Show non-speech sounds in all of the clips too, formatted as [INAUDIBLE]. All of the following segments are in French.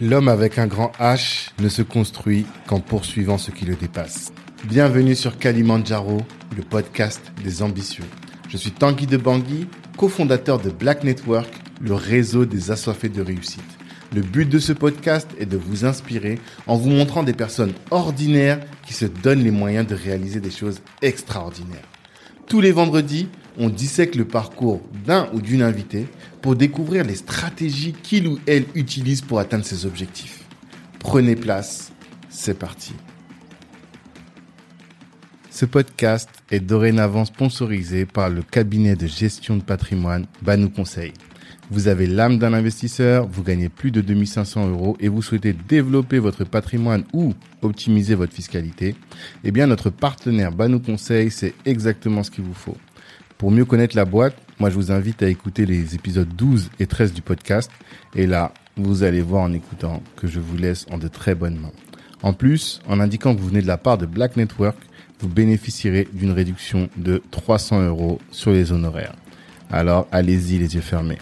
L'homme avec un grand H ne se construit qu'en poursuivant ce qui le dépasse. Bienvenue sur Kalimandjaro, le podcast des ambitieux. Je suis Tanguy de Bangui, cofondateur de Black Network, le réseau des assoiffés de réussite. Le but de ce podcast est de vous inspirer en vous montrant des personnes ordinaires qui se donnent les moyens de réaliser des choses extraordinaires. Tous les vendredis, on dissèque le parcours d'un ou d'une invitée pour découvrir les stratégies qu'il ou elle utilise pour atteindre ses objectifs. Prenez place, c'est parti. Ce podcast est dorénavant sponsorisé par le cabinet de gestion de patrimoine Banou Conseil. Vous avez l'âme d'un investisseur, vous gagnez plus de 2500 euros et vous souhaitez développer votre patrimoine ou optimiser votre fiscalité, eh bien notre partenaire Banou Conseil, c'est exactement ce qu'il vous faut. Pour mieux connaître la boîte, moi je vous invite à écouter les épisodes 12 et 13 du podcast. Et là, vous allez voir en écoutant que je vous laisse en de très bonnes mains. En plus, en indiquant que vous venez de la part de Black Network, vous bénéficierez d'une réduction de 300 euros sur les honoraires. Alors allez-y les yeux fermés.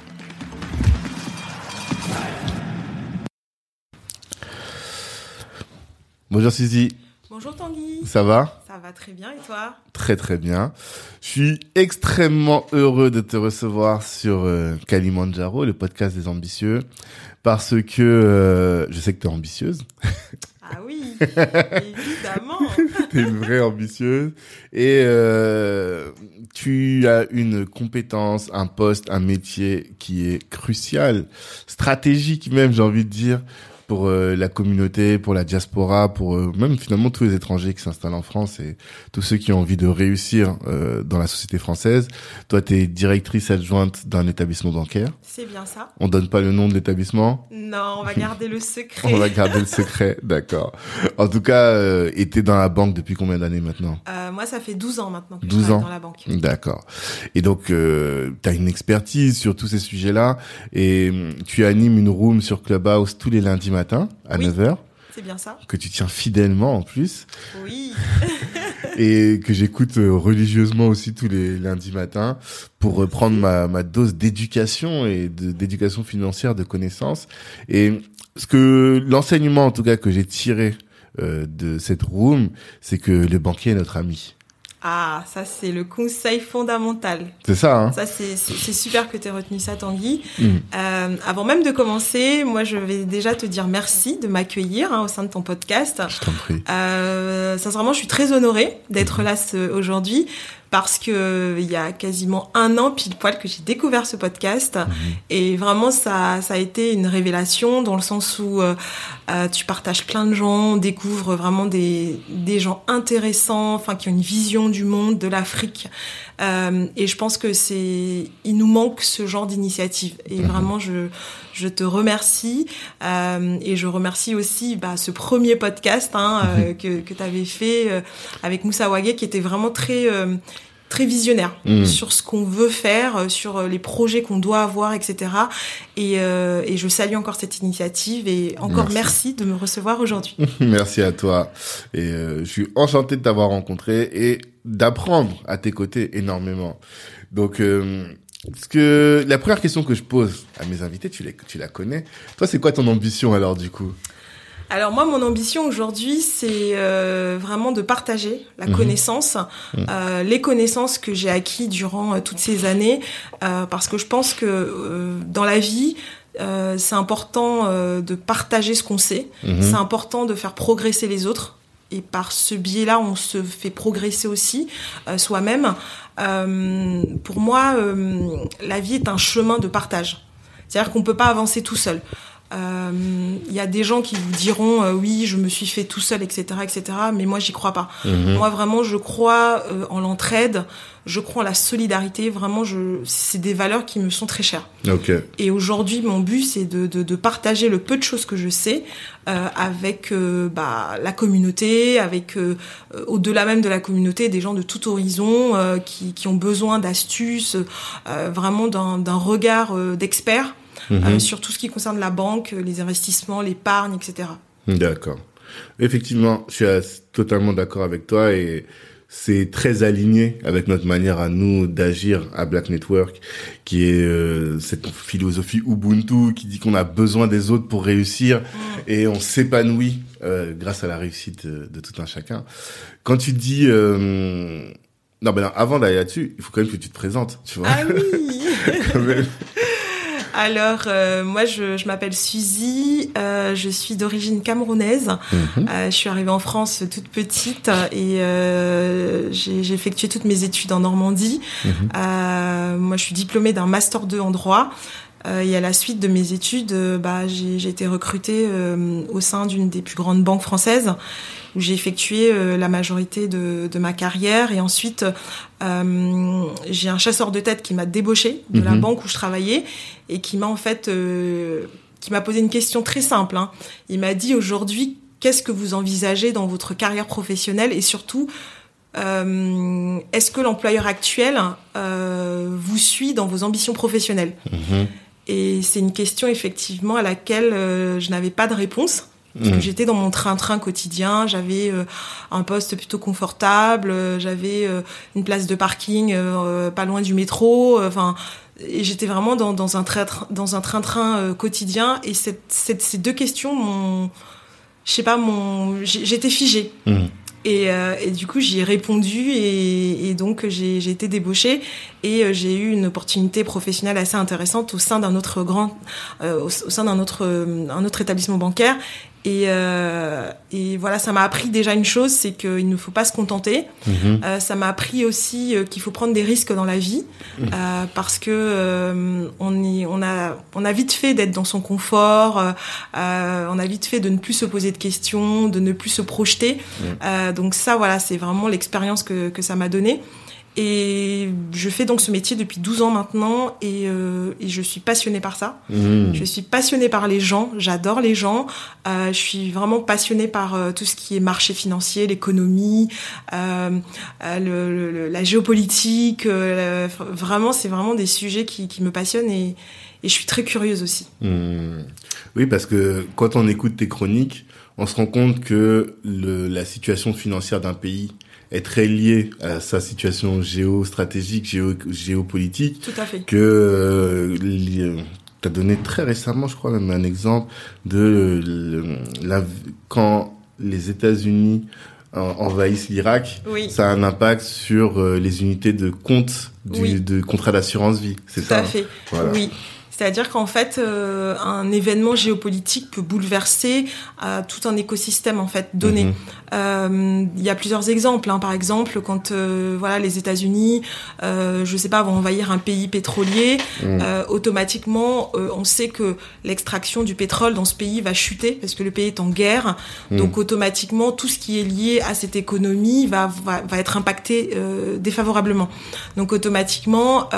Bonjour Suzy. Bonjour Tanguy. Ça va Ça va très bien et toi? Très très bien. Je suis extrêmement heureux de te recevoir sur euh, Kalimandjaro, le podcast des ambitieux, parce que euh, je sais que tu es ambitieuse. Ah oui, évidemment. [LAUGHS] tu es une vraie ambitieuse et euh, tu as une compétence, un poste, un métier qui est crucial, stratégique même, j'ai envie de dire, pour euh, la communauté, pour la diaspora, pour euh, même finalement tous les étrangers qui s'installent en France et tous ceux qui ont envie de réussir euh, dans la société française. Toi, tu es directrice adjointe d'un établissement bancaire. C'est bien ça. On donne pas le nom de l'établissement Non, on va garder le secret. [LAUGHS] On va garder le secret, d'accord. En tout cas, euh, et t'es dans la banque depuis combien d'années maintenant? Moi, ça fait 12 ans maintenant que 12 je ans. dans la banque. D'accord. Et donc, euh, tu as une expertise sur tous ces sujets-là et hum, tu animes une room sur Clubhouse tous les lundis matin à Oui. 9h, C'est bien ça que tu tiens fidèlement en plus, Oui. [LAUGHS] et que j'écoute euh, religieusement aussi tous les lundis matins pour reprendre ma, ma dose d'éducation et d'éducation financière, de connaissances. Et ce que l'enseignement en tout cas que j'ai tiré euh, de cette room, c'est que le banquier est notre ami. Ah, ça c'est le conseil fondamental. C'est ça, hein Ça c'est super que tu aies retenu ça Tanguy. Mm. Euh, avant même de commencer, moi je vais déjà te dire merci de m'accueillir hein, au sein de ton podcast. Je t'en prie. Euh, sincèrement, je suis très honorée d'être là ce- aujourd'hui parce que il y a quasiment un an pile poil que j'ai découvert ce podcast. Et vraiment ça ça a été une révélation dans le sens où euh, euh, tu partages plein de gens, on découvre vraiment des des gens intéressants, enfin qui ont une vision du monde, de l'Afrique. Euh, et je pense que c'est il nous manque ce genre d'initiative. Et vraiment je je te remercie euh, et je remercie aussi bah, ce premier podcast hein, euh, que, que tu avais fait euh, avec Moussa Wagé qui était vraiment très euh, très visionnaire Mhm. sur ce qu'on veut faire, euh, sur les projets qu'on doit avoir, etc. Et, euh, et je salue encore cette initiative et encore Merci. merci, de me recevoir aujourd'hui. [LAUGHS] Merci à toi. Et euh, je suis enchanté de t'avoir rencontré et d'apprendre à tes côtés énormément. Donc, euh, ce que la première question que je pose à mes invités, tu, les, tu la connais. Toi, c'est quoi ton ambition alors du coup? Alors moi, mon ambition aujourd'hui, c'est euh, vraiment de partager la Mhm. connaissance, Mhm. euh, les connaissances que j'ai acquis durant euh, toutes ces années, parce que je pense que dans la vie, c'est important de partager ce qu'on sait, Mhm. c'est important de faire progresser les autres. Et par ce biais-là, on se fait progresser aussi euh, soi-même. Euh, pour moi, euh, la vie est un chemin de partage. C'est-à-dire qu'on peut pas avancer tout seul. Euh, Il y a des gens qui vous diront euh, oui, je me suis fait tout seul, etc., etc. Mais moi, j'y crois pas. Mhm. Moi, vraiment, je crois euh, en l'entraide. Je crois en la solidarité. Vraiment, je, c'est des valeurs qui me sont très chères. Ok. Et aujourd'hui, mon but, c'est de, de, de partager le peu de choses que je sais euh, avec euh, bah, la communauté, avec euh, euh, au-delà même de la communauté, des gens de tout horizon euh, qui, qui ont besoin d'astuces, euh, vraiment d'un regard euh, d'expert Mhm. euh, sur tout ce qui concerne la banque, les investissements, l'épargne, etc. D'accord. Effectivement, je suis totalement d'accord avec toi et c'est très aligné avec notre manière à nous d'agir à Black Network, qui est euh, cette philosophie Ubuntu qui dit qu'on a besoin des autres pour réussir mm. et on s'épanouit euh, grâce à la réussite de, tout un chacun. Quand tu dis euh, non, ben avant d'aller là-dessus, il faut quand même que tu te présentes, tu vois. Ah oui. [LAUGHS] Alors, euh, moi, je, je m'appelle Suzy, euh, je suis d'origine camerounaise. Mhm. Euh, je suis arrivée en France toute petite et euh, j'ai effectué toutes mes études en Normandie. Mhm. Euh, moi, je suis diplômée d'un Master 2 en droit. Et à la suite de mes études, bah, j'ai été recrutée au sein d'une des plus grandes banques françaises où j'ai effectué euh, la majorité de, de, ma carrière. Et ensuite, euh, j'ai un chasseur de tête qui m'a débauché de la mhm. banque où je travaillais et qui m'a en fait, euh, qui m'a posé une question très simple. Hein. Il m'a dit aujourd'hui, qu'est-ce que vous envisagez dans votre carrière professionnelle et surtout, euh, est-ce que l'employeur actuel euh, vous suit dans vos ambitions professionnelles? Mhm. Et c'est une question effectivement à laquelle euh, je n'avais pas de réponse. Parce que mm. j'étais dans mon train-train quotidien, j'avais euh, un poste plutôt confortable, euh, j'avais euh, une place de parking pas loin du métro, enfin et j'étais vraiment dans, dans un train dans un train-train quotidien et cette, cette, ces deux questions m'ont je sais pas mon j'étais figée. Mm. Et, et, du coup, j'y ai répondu et, donc j'ai été débauchée. Et j'ai eu une opportunité professionnelle assez intéressante au sein d'un autre grand, au, sein d'un autre, un autre établissement bancaire et, euh, et voilà, ça m'a appris déjà une chose, c'est qu'il ne faut pas se contenter. Mhm. Euh, ça m'a appris aussi euh, qu'il faut prendre des risques dans la vie, mhm. euh, parce que euh, on, y, on, a, on a vite fait d'être dans son confort, euh, on a vite fait de ne plus se poser de questions, de ne plus se projeter. Mhm. donc ça, voilà, c'est vraiment l'expérience que, que ça m'a donné. Et je fais donc ce métier depuis 12 ans maintenant et, euh, et je suis passionnée par ça. Mmh. Je suis passionnée par les gens, j'adore les gens. Euh, je suis vraiment passionnée par euh, tout ce qui est marché financier, l'économie, euh, euh le, le, la géopolitique. Euh, vraiment, c'est vraiment des sujets qui, qui me passionnent et, et, je suis très curieuse aussi. Mmh. Oui, parce que quand on écoute tes chroniques, on se rend compte que le, la situation financière d'un pays est très lié à sa situation géostratégique, géo, géopolitique. Tout à fait. Que euh, tu as donné très récemment, je crois, même un exemple de la, quand les États-Unis envahissent l'Irak, oui. ça a un impact sur euh, les unités de compte du oui. de contrat d'assurance vie. C'est ça. Tout à fait. Voilà. Oui. C'est-à-dire qu'en fait, euh, un événement géopolitique peut bouleverser euh, tout un écosystème en fait donné. -hmm. euh, il y a plusieurs exemples. Hein. Par exemple, quand euh, voilà les États-Unis, euh, je sais pas, vont envahir un pays pétrolier, mm. automatiquement, on sait que l'extraction du pétrole dans ce pays va chuter parce que le pays est en guerre. Mm. Donc automatiquement, tout ce qui est lié à cette économie va va, va être impacté défavorablement. Donc automatiquement,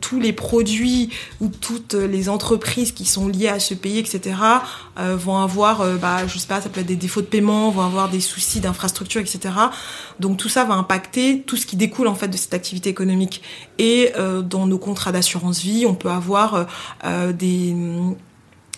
tous les produits ou tout les entreprises qui sont liées à ce pays, etc., euh, vont avoir, euh, bah, je sais pas, ça peut être des défauts de paiement, vont avoir des soucis d'infrastructure, etc. Donc tout ça va impacter tout ce qui découle en fait de cette activité économique. Et euh, dans nos contrats d'assurance vie, on peut avoir euh, des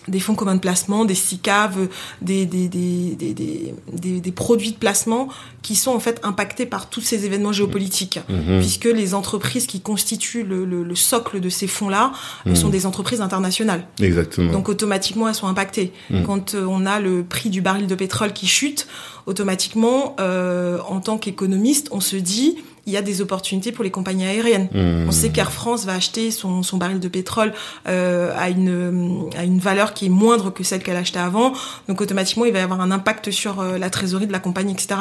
des fonds communs de placement, des SICAV, des, des, des, des, des, des produits de placement qui sont en fait impactés par tous ces événements géopolitiques, mmh. puisque les entreprises qui constituent le, le, le socle de ces fonds-là mmh. sont des entreprises internationales. Exactement. Donc automatiquement, elles sont impactées. Mmh. Quand euh, on a le prix du baril de pétrole qui chute, automatiquement, euh, en tant qu'économiste, on se dit il y a des opportunités pour les compagnies aériennes. Mmh. On sait qu'Air France va acheter son, son baril de pétrole euh, à, une, à une valeur qui est moindre que celle qu'elle achetait avant. Donc automatiquement, il va y avoir un impact sur euh, la trésorerie de la compagnie, etc.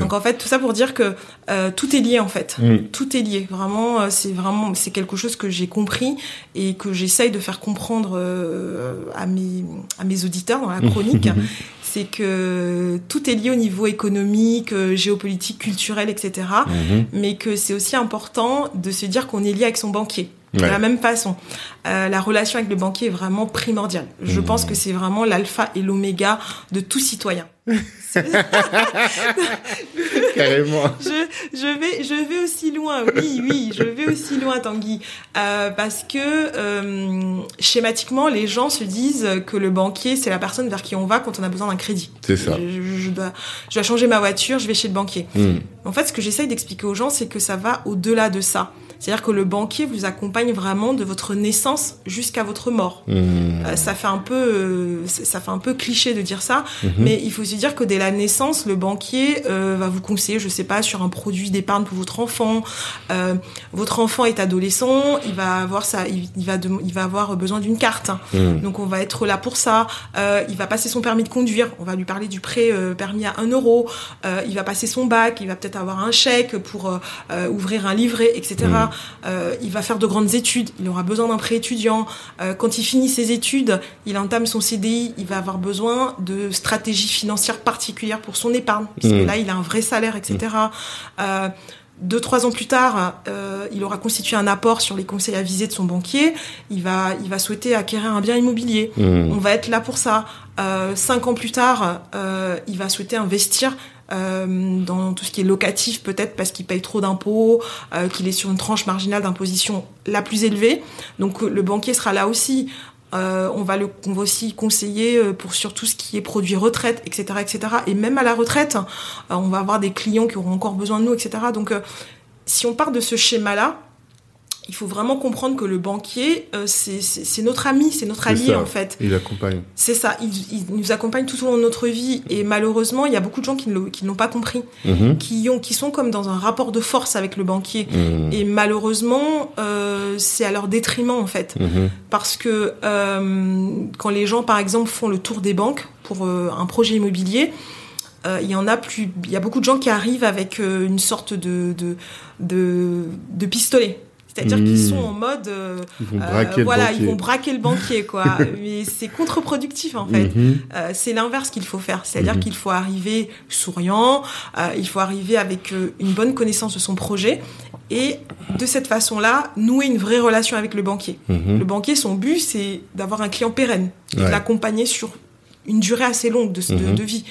Donc en fait, tout ça pour dire que euh, tout est lié en fait. Mmh. Tout est lié. Vraiment, c'est vraiment c'est quelque chose que j'ai compris et que j'essaye de faire comprendre à mes à mes auditeurs dans la chronique. [LAUGHS] c'est que tout est lié au niveau économique, euh, géopolitique, culturel, etc. Mmh. Mais que c'est aussi important de se dire qu'on est lié avec son banquier. Ouais. De la même façon, euh, la relation avec le banquier est vraiment primordiale. Je mmh. pense que c'est vraiment l'alpha et l'oméga de tout citoyen. [LAUGHS] Carrément. Je, je, vais, je vais aussi loin, oui, oui, je vais aussi loin, Tanguy. Euh, parce que euh, schématiquement, les gens se disent que le banquier, c'est la personne vers qui on va quand on a besoin d'un crédit. C'est ça. Je, je, je dois, je dois changer ma voiture, je vais chez le banquier. Hmm. En fait, ce que j'essaye d'expliquer aux gens, c'est que ça va au-delà de ça. C'est-à-dire que le banquier vous accompagne vraiment de votre naissance jusqu'à votre mort. Hmm. Euh, ça fait un peu, euh, ça fait un peu cliché de dire ça, Mhm. mais il faut se dire que dès la naissance, le banquier euh, va vous conseiller, je sais pas, sur un produit d'épargne pour votre enfant. Votre enfant est adolescent, il va avoir ça, il, il va, dem- il va avoir besoin d'une carte. Hmm. Donc on va être là pour ça. Il va passer son permis de conduire. On va lui parler du prêt permis à 1 euro. Il va passer son bac. Il va peut-être avoir un chèque pour ouvrir un livret, etc. Euh, il va faire de grandes études. Il aura besoin d'un prêt étudiant. Euh, quand il finit ses études, il entame son CDI. Il va avoir besoin de stratégies financières particulières pour son épargne. Parce que Mm. là, il a un vrai salaire, etc. Euh, deux, trois ans plus tard, euh, il aura constitué un apport sur les conseils avisés de son banquier. Il va, il va souhaiter acquérir un bien immobilier. Hmm. On va être là pour ça. Euh, cinq ans plus tard, euh, il va souhaiter investir euh, dans tout ce qui est locatif, peut-être parce qu'il paye trop d'impôts, euh, qu'il est sur une tranche marginale d'imposition la plus élevée. Donc euh, le banquier sera là aussi. Euh, on va le, on va aussi conseiller euh, pour sur tout ce qui est produits retraite, etc., etc. Et même à la retraite, on va avoir des clients qui auront encore besoin de nous, etc. Donc si on part de ce schéma-là, il faut vraiment comprendre que le banquier, euh, c'est notre ami, c'est notre allié ça. en fait. Il accompagne. C'est ça, il, il nous accompagne tout au long de notre vie et malheureusement, il y a beaucoup de gens qui ne l'ont pas compris, Mhm. qui, ont, qui sont comme dans un rapport de force avec le banquier. Hmm. Et malheureusement, euh, c'est à leur détriment en fait. Mhm. Parce que euh, quand les gens, par exemple, font le tour des banques pour un projet immobilier, il y en a plus, il y a beaucoup de gens qui arrivent avec une sorte de de de, de pistolet. C'est-à-dire Mmh. qu'ils sont en mode, euh, Ils vont euh, braquer voilà, le banquier. ils vont braquer le banquier, quoi. [LAUGHS] Mais c'est contre-productif en fait. Mhm. Euh, c'est l'inverse qu'il faut faire. C'est-à-dire Mhm. qu'il faut arriver souriant, il faut arriver avec une bonne connaissance de son projet et de cette façon-là, nouer une vraie relation avec le banquier. Mhm. Le banquier, son but, c'est d'avoir un client pérenne et de l'accompagner sur une durée assez longue de, de- de vie.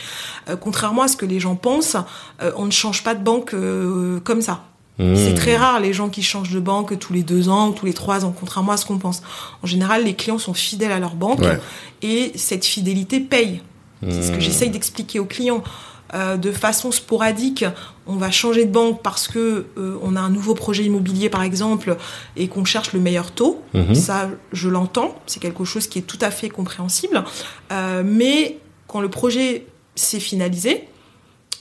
Euh, contrairement à ce que les gens pensent, euh, on ne change pas de banque euh, comme ça. C'est très rare les gens qui changent de banque tous les deux ans ou tous les trois ans, contrairement à ce qu'on pense. En général, les clients sont fidèles à leur banque Ouais. et cette fidélité paye. C'est ce que Mhm. j'essaye d'expliquer aux clients. Euh, de façon sporadique, on va changer de banque parce que euh, on a un nouveau projet immobilier par exemple et qu'on cherche le meilleur taux. Mhm. Ça, je l'entends, c'est quelque chose qui est tout à fait compréhensible. Euh, mais quand le projet s'est finalisé,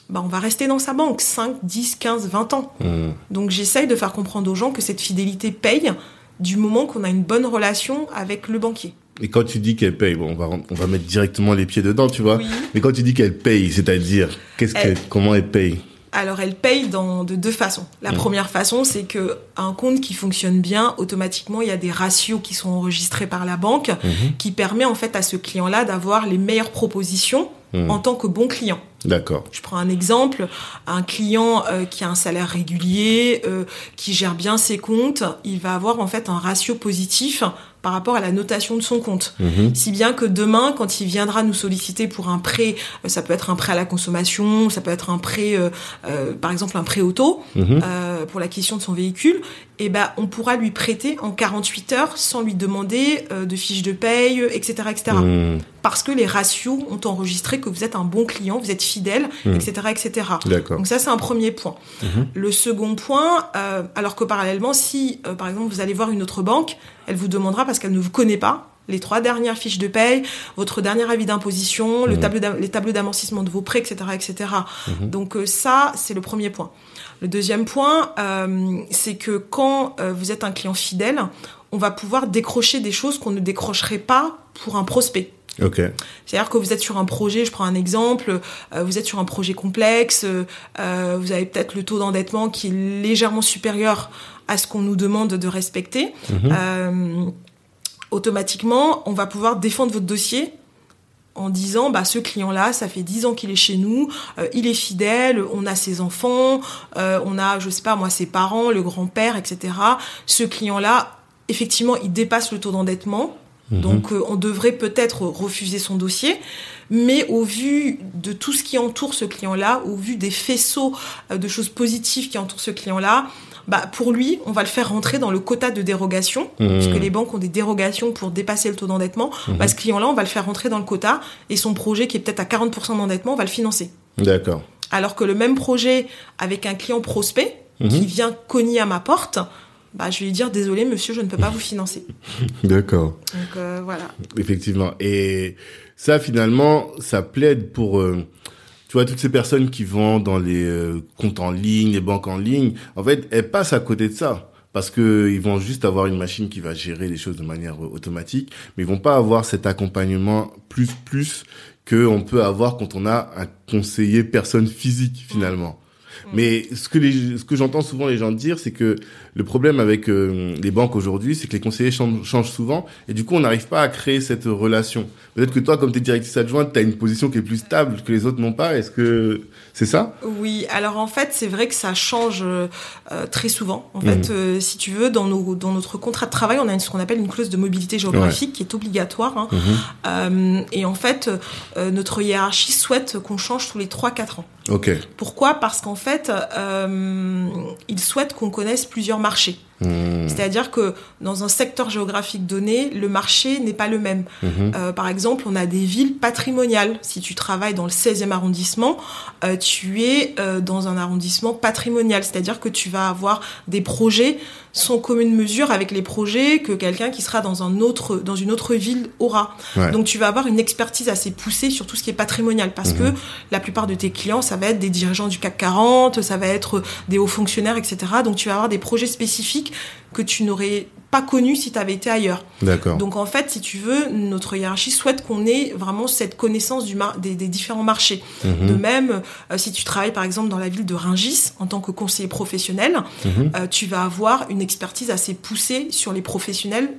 bah, on va rester dans sa banque 5, 10, 15, 20 ans. Mhm. Donc j'essaye de faire comprendre aux gens que cette fidélité paye du moment qu'on a une bonne relation avec le banquier. Et quand tu dis qu'elle paye, bon, on va, on va mettre directement les pieds dedans, tu vois. Oui. Mais quand tu dis qu'elle paye, c'est-à-dire, qu'est-ce Elle- que, comment elle paye? Alors elle paye dans, de deux façons. La Mhm. première façon, c'est que un compte qui fonctionne bien, automatiquement, il y a des ratios qui sont enregistrés par la banque, Mhm. qui permet en fait à ce client-là d'avoir les meilleures propositions Mhm. en tant que bon client. D'accord. Je prends un exemple, un client euh, qui a un salaire régulier, euh, qui gère bien ses comptes, il va avoir en fait un ratio positif par rapport à la notation de son compte. Mhm. Si bien que demain, quand il viendra nous solliciter pour un prêt, euh, ça peut être un prêt à la consommation, ça peut être un prêt, par exemple un prêt auto euh, pour l'acquisition de son véhicule, et ben on pourra lui prêter en 48 heures sans lui demander euh, de fiche de paye, etc., etc. Mhm. Parce que les ratios ont enregistré que vous êtes un bon client, vous êtes fidèle, etc., etc. D'accord. Donc ça, c'est un premier point. Mhm. Le second point, euh, alors que parallèlement, si, euh, par exemple, vous allez voir une autre banque, elle vous demandera, parce qu'elle ne vous connaît pas, les trois dernières fiches de paye, votre dernier avis d'imposition, le Mhm. tableau les tableaux d'amortissement de vos prêts, etc., etc. Mhm. Donc euh, ça, c'est le premier point. Le deuxième point, euh, c'est que quand euh, vous êtes un client fidèle, on va pouvoir décrocher des choses qu'on ne décrocherait pas pour un prospect. Ok. C'est-à-dire que vous êtes sur un projet, je prends un exemple, euh, vous êtes sur un projet complexe, euh, euh, vous avez peut-être le taux d'endettement qui est légèrement supérieur à ce qu'on nous demande de respecter. Mhm. Euh, automatiquement, on va pouvoir défendre votre dossier en disant bah ce client là ça fait 10 ans qu'il est chez nous euh, il est fidèle on a ses enfants euh, on a je sais pas moi ses parents le grand-père etc ce client là effectivement il dépasse le taux d'endettement. Mhm. donc euh, on devrait peut-être refuser son dossier, mais au vu de tout ce qui entoure ce client-là, au vu des faisceaux de choses positives qui entourent ce client-là, bah pour lui, on va le faire rentrer dans le quota de dérogation, puisque les banques ont des dérogations pour dépasser le taux d'endettement. Mhm. Bah, ce client-là, on va le faire rentrer dans le quota et son projet qui est peut-être à 40% d'endettement, on va le financer. D'accord. Alors que le même projet avec un client prospect Mhm. qui vient cogner à ma porte, bah, je vais lui dire désolé monsieur, je ne peux pas vous financer. [LAUGHS] D'accord. Donc euh, voilà. Effectivement. Et ça, finalement, ça plaide pour, euh, tu vois, toutes ces personnes qui vont dans les euh, comptes en ligne, les banques en ligne. En fait, elles passent à côté de ça. Parce que ils vont juste avoir une machine qui va gérer les choses de manière euh, automatique, mais ils vont pas avoir cet accompagnement plus plus que on peut avoir quand on a un conseiller personne physique finalement. Mais ce que les, ce que j'entends souvent les gens dire, c'est que le problème avec euh, les banques aujourd'hui, c'est que les conseillers changent, changent souvent et du coup, on n'arrive pas à créer cette relation. Peut-être que toi, comme tu es directrice adjointe, tu as une position qui est plus stable que les autres n'ont pas. Est-ce que c'est ça? Oui, alors en fait, c'est vrai que ça change euh, euh, très souvent. En fait, euh, si tu veux, dans, nos, dans notre contrat de travail, on a une- ce qu'on appelle une clause de mobilité géographique qui est obligatoire. hein. Euh, et en fait, euh, notre hiérarchie souhaite qu'on change tous les 3-4 ans. Ok. Pourquoi? Parce qu'en fait, euh, ils souhaitent qu'on connaisse plusieurs marchés. Hmm. C'est-à-dire que dans un secteur géographique donné, le marché n'est pas le même. Mhm. Euh, par exemple, on a des villes patrimoniales. Si tu travailles dans le 16e arrondissement, euh, tu es euh, dans un arrondissement patrimonial, c'est-à-dire que tu vas avoir des projets sans commune mesure avec les projets que quelqu'un qui sera dans un autre dans une autre ville aura. Ouais. Donc tu vas avoir une expertise assez poussée sur tout ce qui est patrimonial parce Mhm. que la plupart de tes clients, ça va être des dirigeants du CAC 40, ça va être des hauts fonctionnaires, etc. Donc tu vas avoir des projets spécifiques que tu n'aurais pas connus si tu avais été ailleurs. D'accord. Donc en fait, si tu veux, notre hiérarchie souhaite qu'on ait vraiment cette connaissance du mar- des, des différents marchés. Mhm. De même, euh, si tu travailles par exemple dans la ville de Ringis en tant que conseiller professionnel, Mhm. euh, tu vas avoir une expertise assez poussée sur les professionnels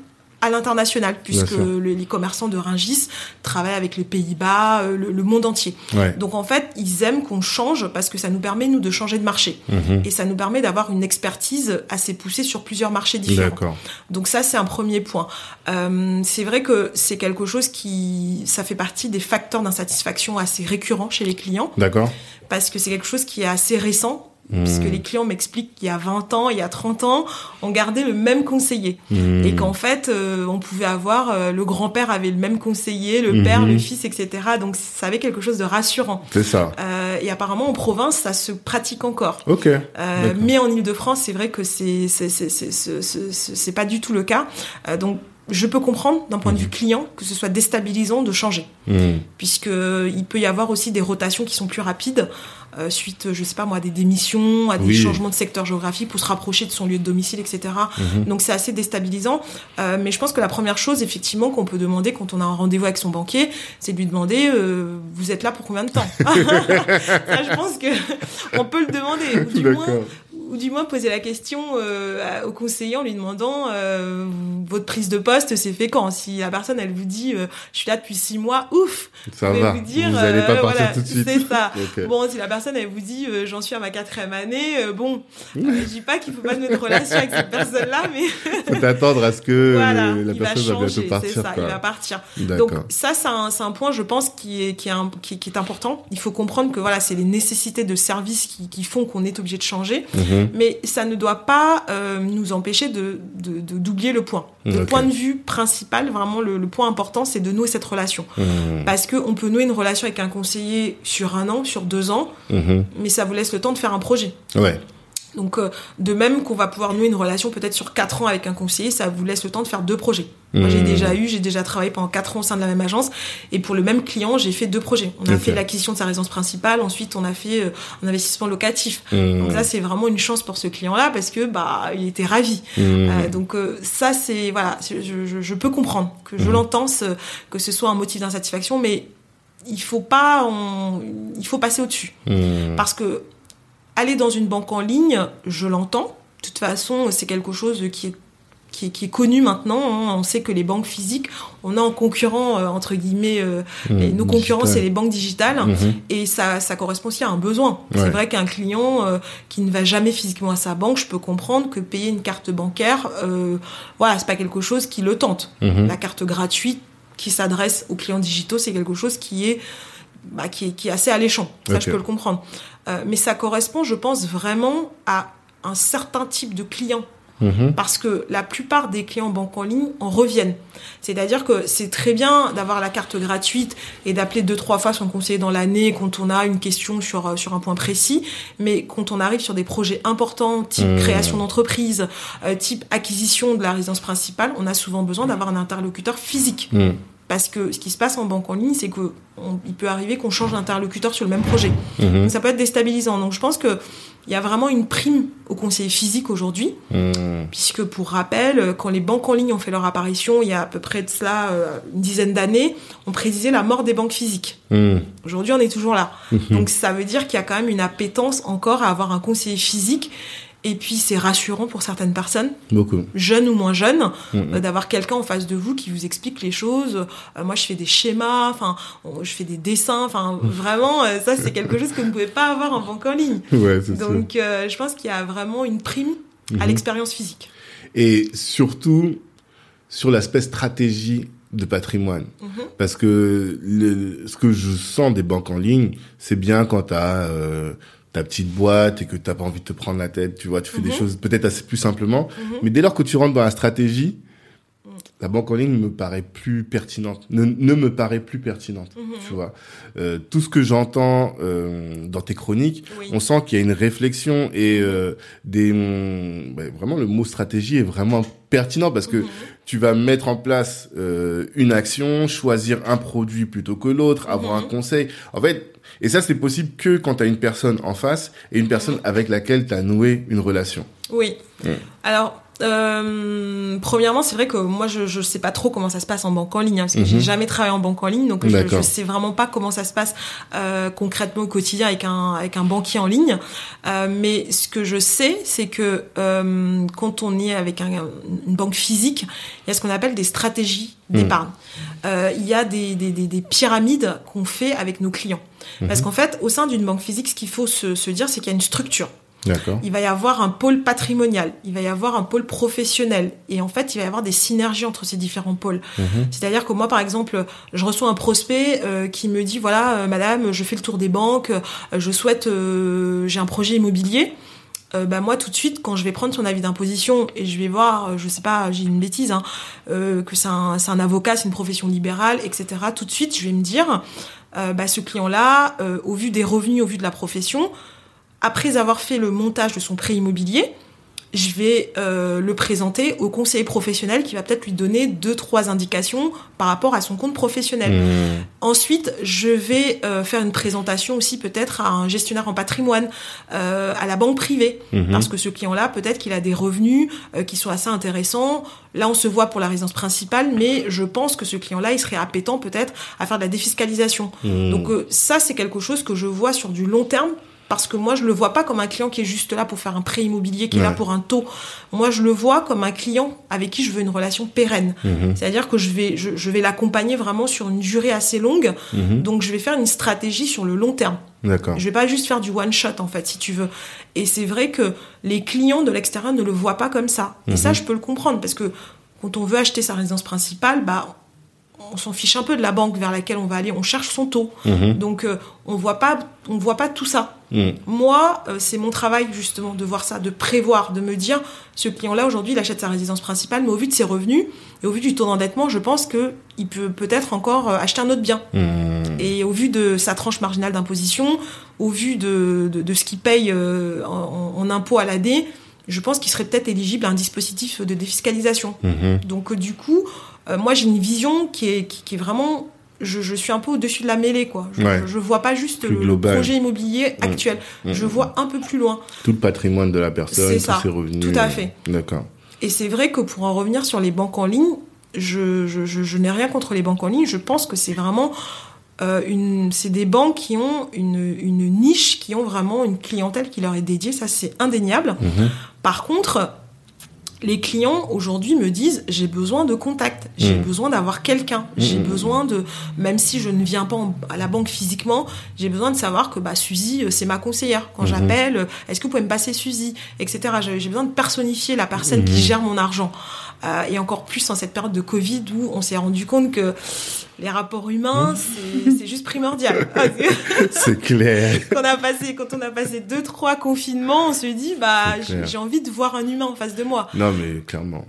à l'international, puisque les commerçants de Ringis travaillent avec les Pays-Bas, euh, le, le monde entier. Ouais. Donc en fait, ils aiment qu'on change parce que ça nous permet, nous, de changer de marché. Mhm. Et ça nous permet d'avoir une expertise assez poussée sur plusieurs marchés différents. Donc ça, c'est un premier point. Euh, c'est vrai que c'est quelque chose qui, ça fait partie des facteurs d'insatisfaction assez récurrents chez les clients, D'accord. parce que c'est quelque chose qui est assez récent, Puisque les clients m'expliquent qu'il y a 20 ans, il y a 30 ans, on gardait le même conseiller. Mhm. Et qu'en fait, euh, on pouvait avoir, euh, le grand-père avait le même conseiller, le Mhm. père, le fils, etc. Donc ça avait quelque chose de rassurant. C'est ça. Euh, et apparemment, en province, ça se pratique encore. Ok. Euh, mais en Ile-de-France, c'est vrai que c'est c'est c'est c'est pas du tout le cas. Euh, donc je peux comprendre d'un point de vue client que ce soit déstabilisant de changer, puisque il peut y avoir aussi des rotations qui sont plus rapides euh, suite, je sais pas moi, à des démissions, à des Oui. changements de secteur géographique pour se rapprocher de son lieu de domicile, etc. Mhm. Donc c'est assez déstabilisant. Euh, mais je pense que la première chose, effectivement, qu'on peut demander quand on a un rendez-vous avec son banquier, c'est de lui demander euh, vous êtes là pour combien de temps? [LAUGHS] Ça, je pense que [LAUGHS] on peut le demander. Ou du moins. Ou du moins poser la question euh, au conseiller en lui demandant euh, votre prise de poste c'est fait quand? Si la personne elle vous dit euh, je suis là depuis six mois ouf Ça vais va. vous dire vous allez pas partir voilà, tout de suite. c'est ça [LAUGHS] bon si la personne elle vous dit j'en suis à ma quatrième année bon je dis pas qu'il faut pas mettre en relation avec cette personne là mais [LAUGHS] Faut t'attendre à ce que voilà la va personne va changer bientôt c'est partir. ça quoi. il va partir donc ça, c'est un, point, je pense, qui est, qui est, un- qui, qui est important. Il faut comprendre que voilà, c'est les nécessités de service qui, qui font qu'on est obligé de changer, Mhm. mais ça ne doit pas euh, nous empêcher de de- de- d'oublier le point. Le point de vue principal, vraiment le, le point important, c'est de nouer cette relation. Mhm. Parce que on peut nouer une relation avec un conseiller sur un an, sur deux ans, Mhm. mais ça vous laisse le temps de faire un projet. Ouais. Donc, euh, de même qu'on va pouvoir nouer une relation peut-être sur quatre ans avec un conseiller, ça vous laisse le temps de faire deux projets. Moi, j'ai Mhm. déjà eu, j'ai déjà travaillé pendant quatre ans au sein de la même agence, et pour le même client, j'ai fait deux projets. On a fait l'acquisition de sa résidence principale, ensuite on a fait euh, un investissement locatif. Mhm. Donc ça, c'est vraiment une chance pour ce client-là parce que bah, il était ravi. Mhm. Euh, donc ça, c'est voilà, je, je, je peux comprendre que je l'entends, que ce soit un motif d'insatisfaction, mais il faut pas, on- il faut passer au-dessus. Parce que aller dans une banque en ligne, je l'entends. De toute façon, c'est quelque chose qui est, qui est, qui est connu maintenant. hein. On sait que les banques physiques, on a en concurrent, euh, entre guillemets, euh, et nos concurrents, Digital. c'est les banques digitales. Mhm. Et ça, ça correspond aussi à un besoin. Ouais. C'est vrai qu'un client euh, qui ne va jamais physiquement à sa banque, je peux comprendre que payer une carte bancaire, voilà, c'est pas quelque chose qui le tente. Mhm. La carte gratuite qui s'adresse aux clients digitaux, c'est quelque chose qui est, bah, qui est, qui est assez alléchant. Ça, je peux le comprendre. Euh, mais ça correspond, je pense, vraiment à un certain type de client. Mhm. Parce que la plupart des clients banque en ligne en reviennent. C'est-à-dire que c'est très bien d'avoir la carte gratuite et d'appeler deux, trois fois son conseiller dans l'année quand on a une question sur, euh, sur un point précis. Mais quand on arrive sur des projets importants, type mhm. création d'entreprise, euh, type acquisition de la résidence principale, on a souvent besoin d'avoir un interlocuteur physique. Mhm. Parce que ce qui se passe en banque en ligne, c'est que il peut arriver qu'on change d'interlocuteur sur le même projet. Mhm. Donc ça peut être déstabilisant. Donc je pense que il y a vraiment une prime au conseiller physique aujourd'hui, mhm. puisque pour rappel, quand les banques en ligne ont fait leur apparition il y a à peu près de cela euh, une dizaine d'années, on prédisait la mort des banques physiques. Mhm. Aujourd'hui, on est toujours là. Donc ça veut dire qu'il y a quand même une appétence encore à avoir un conseiller physique et puis c'est rassurant pour certaines personnes, beaucoup jeunes ou moins jeunes, euh, d'avoir quelqu'un en face de vous qui vous explique les choses. Euh, moi, je fais des schémas, enfin, je fais des dessins, enfin, vraiment, euh, ça c'est quelque chose que vous ne pouvez pas avoir en banque en ligne. [LAUGHS] Ouais, Donc, je pense qu'il y a vraiment une prime à mm-hmm. l'expérience physique. Et surtout sur l'aspect stratégie de patrimoine. Mm-hmm. Parce que le, ce que je sens des banques en ligne, c'est bien quand tu as ta petite boîte et que t'as pas envie de te prendre la tête, tu vois, tu fais des mhm. choses peut-être assez plus simplement. Mhm. Mais dès lors que tu rentres dans la stratégie, la banque en ligne me paraît plus pertinente, ne, ne me paraît plus pertinente, mhm. tu vois. Euh, tout ce que j'entends euh, dans tes chroniques, on sent qu'il y a une réflexion et euh, des ben, vraiment le mot stratégie est vraiment pertinent parce que tu vas mettre en place euh, une action, choisir un produit plutôt que l'autre, avoir un conseil. En fait, et ça, c'est possible que quand tu as une personne en face et une personne avec laquelle tu as noué une relation. Oui. Mm. Alors, euh, premièrement, c'est vrai que moi, je ne sais pas trop comment ça se passe en banque en ligne, hein, parce que j'ai mhm. jamais travaillé en banque en ligne, donc je, ne sais vraiment pas comment ça se passe euh, concrètement au quotidien avec un avec un banquier en ligne. Euh, mais ce que je sais, c'est que euh, quand on est avec un, une banque physique, il y a ce qu'on appelle des stratégies mhm. d'épargne. Euh, il y a des, des, des, des pyramides qu'on fait avec nos clients. Parce mhm. qu'en fait, au sein d'une banque physique, ce qu'il faut se, se dire, c'est qu'il y a une structure. Il va y avoir un pôle patrimonial, il va y avoir un pôle professionnel, et en fait, il va y avoir des synergies entre ces différents pôles. Mhm. C'est-à-dire que moi, par exemple, je reçois un prospect euh, qui me dit voilà, euh, Madame, je fais le tour des banques, euh, je souhaite, j'ai un projet immobilier. bah moi tout de suite quand je vais prendre son avis d'imposition et je vais voir je sais pas j'ai une bêtise hein, que c'est un, un, avocat c'est une profession libérale etc tout de suite je vais me dire bah ce client là au vu des revenus au vu de la profession après avoir fait le montage de son prêt immobilier, je vais euh, le présenter au conseiller professionnel qui va peut-être lui donner deux trois indications par rapport à son compte professionnel. Mmh. Ensuite, je vais euh, faire une présentation aussi peut-être à un gestionnaire en patrimoine, euh, à la banque privée, mmh. parce que ce client-là peut-être qu'il a des revenus qui sont assez intéressants. Là, on se voit pour la résidence principale, mais je pense que ce client-là, il serait appétent peut-être à faire de la défiscalisation. Mmh. Donc ça, c'est quelque chose que je vois sur du long terme parce que moi je le vois pas comme un client qui est juste là pour faire un prêt immobilier, qui est là pour un taux. Moi je le vois comme un client avec qui je veux une relation pérenne. Mhm. C'est-à-dire que je vais je, vais l'accompagner vraiment sur une durée assez longue. Mhm. Donc je vais faire une stratégie sur le long terme. Je vais pas juste faire du one shot en fait si tu veux. Et c'est vrai que les clients de l'extérieur ne le voient pas comme ça. Et ça mhm. je peux le comprendre parce que quand on veut acheter sa résidence principale, bah on s'en fiche un peu de la banque vers laquelle on va aller, on cherche son taux. Mhm. Donc euh, on voit pas on voit pas tout ça. Mhm. Moi, euh, c'est mon travail justement de voir ça, de prévoir, de me dire ce client-là aujourd'hui, il achète sa résidence principale, mais au vu de ses revenus et au vu du taux d'endettement, je pense que il peut peut-être encore euh, acheter un autre bien. Mhm. Et au vu de sa tranche marginale d'imposition, au vu de, de, ce qu'il paye en, en impôt à l'AD, je pense qu'il serait peut-être éligible à un dispositif de défiscalisation. Donc du coup, euh, moi j'ai une vision qui est, qui, est vraiment je, je, suis un peu au-dessus de la mêlée, quoi. Je, ne vois pas juste le, projet immobilier mm. actuel. Mm. Je vois un peu plus loin. Tout le patrimoine de la personne, tous ses revenus. Tout à fait. D'accord. Et c'est vrai que pour en revenir sur les banques en ligne, je, je n'ai rien contre les banques en ligne. Je pense que c'est vraiment euh, une, c'est des banques qui ont une, une, niche, qui ont vraiment une clientèle qui leur est dédiée. Ça, c'est indéniable. Mm-hmm. Par contre, les clients aujourd'hui me disent j'ai besoin de contact, j'ai mmh. besoin d'avoir quelqu'un, j'ai mmh. besoin de même si je ne viens pas à la banque physiquement, j'ai besoin de savoir que bah Suzy euh, c'est ma conseillère. Quand mmh. j'appelle, euh, est-ce que vous pouvez me passer Suzy, etc. J'ai besoin de personnifier la personne qui gère mon argent. Euh, et encore plus en cette période de Covid où on s'est rendu compte que les rapports humains, mmh. c'est juste primordial. [LAUGHS] c'est clair. [LAUGHS] quand on a passé, quand on a passé deux, trois confinements, on se dit, bah, j'ai envie de voir un humain en face de moi. Non, mais clairement.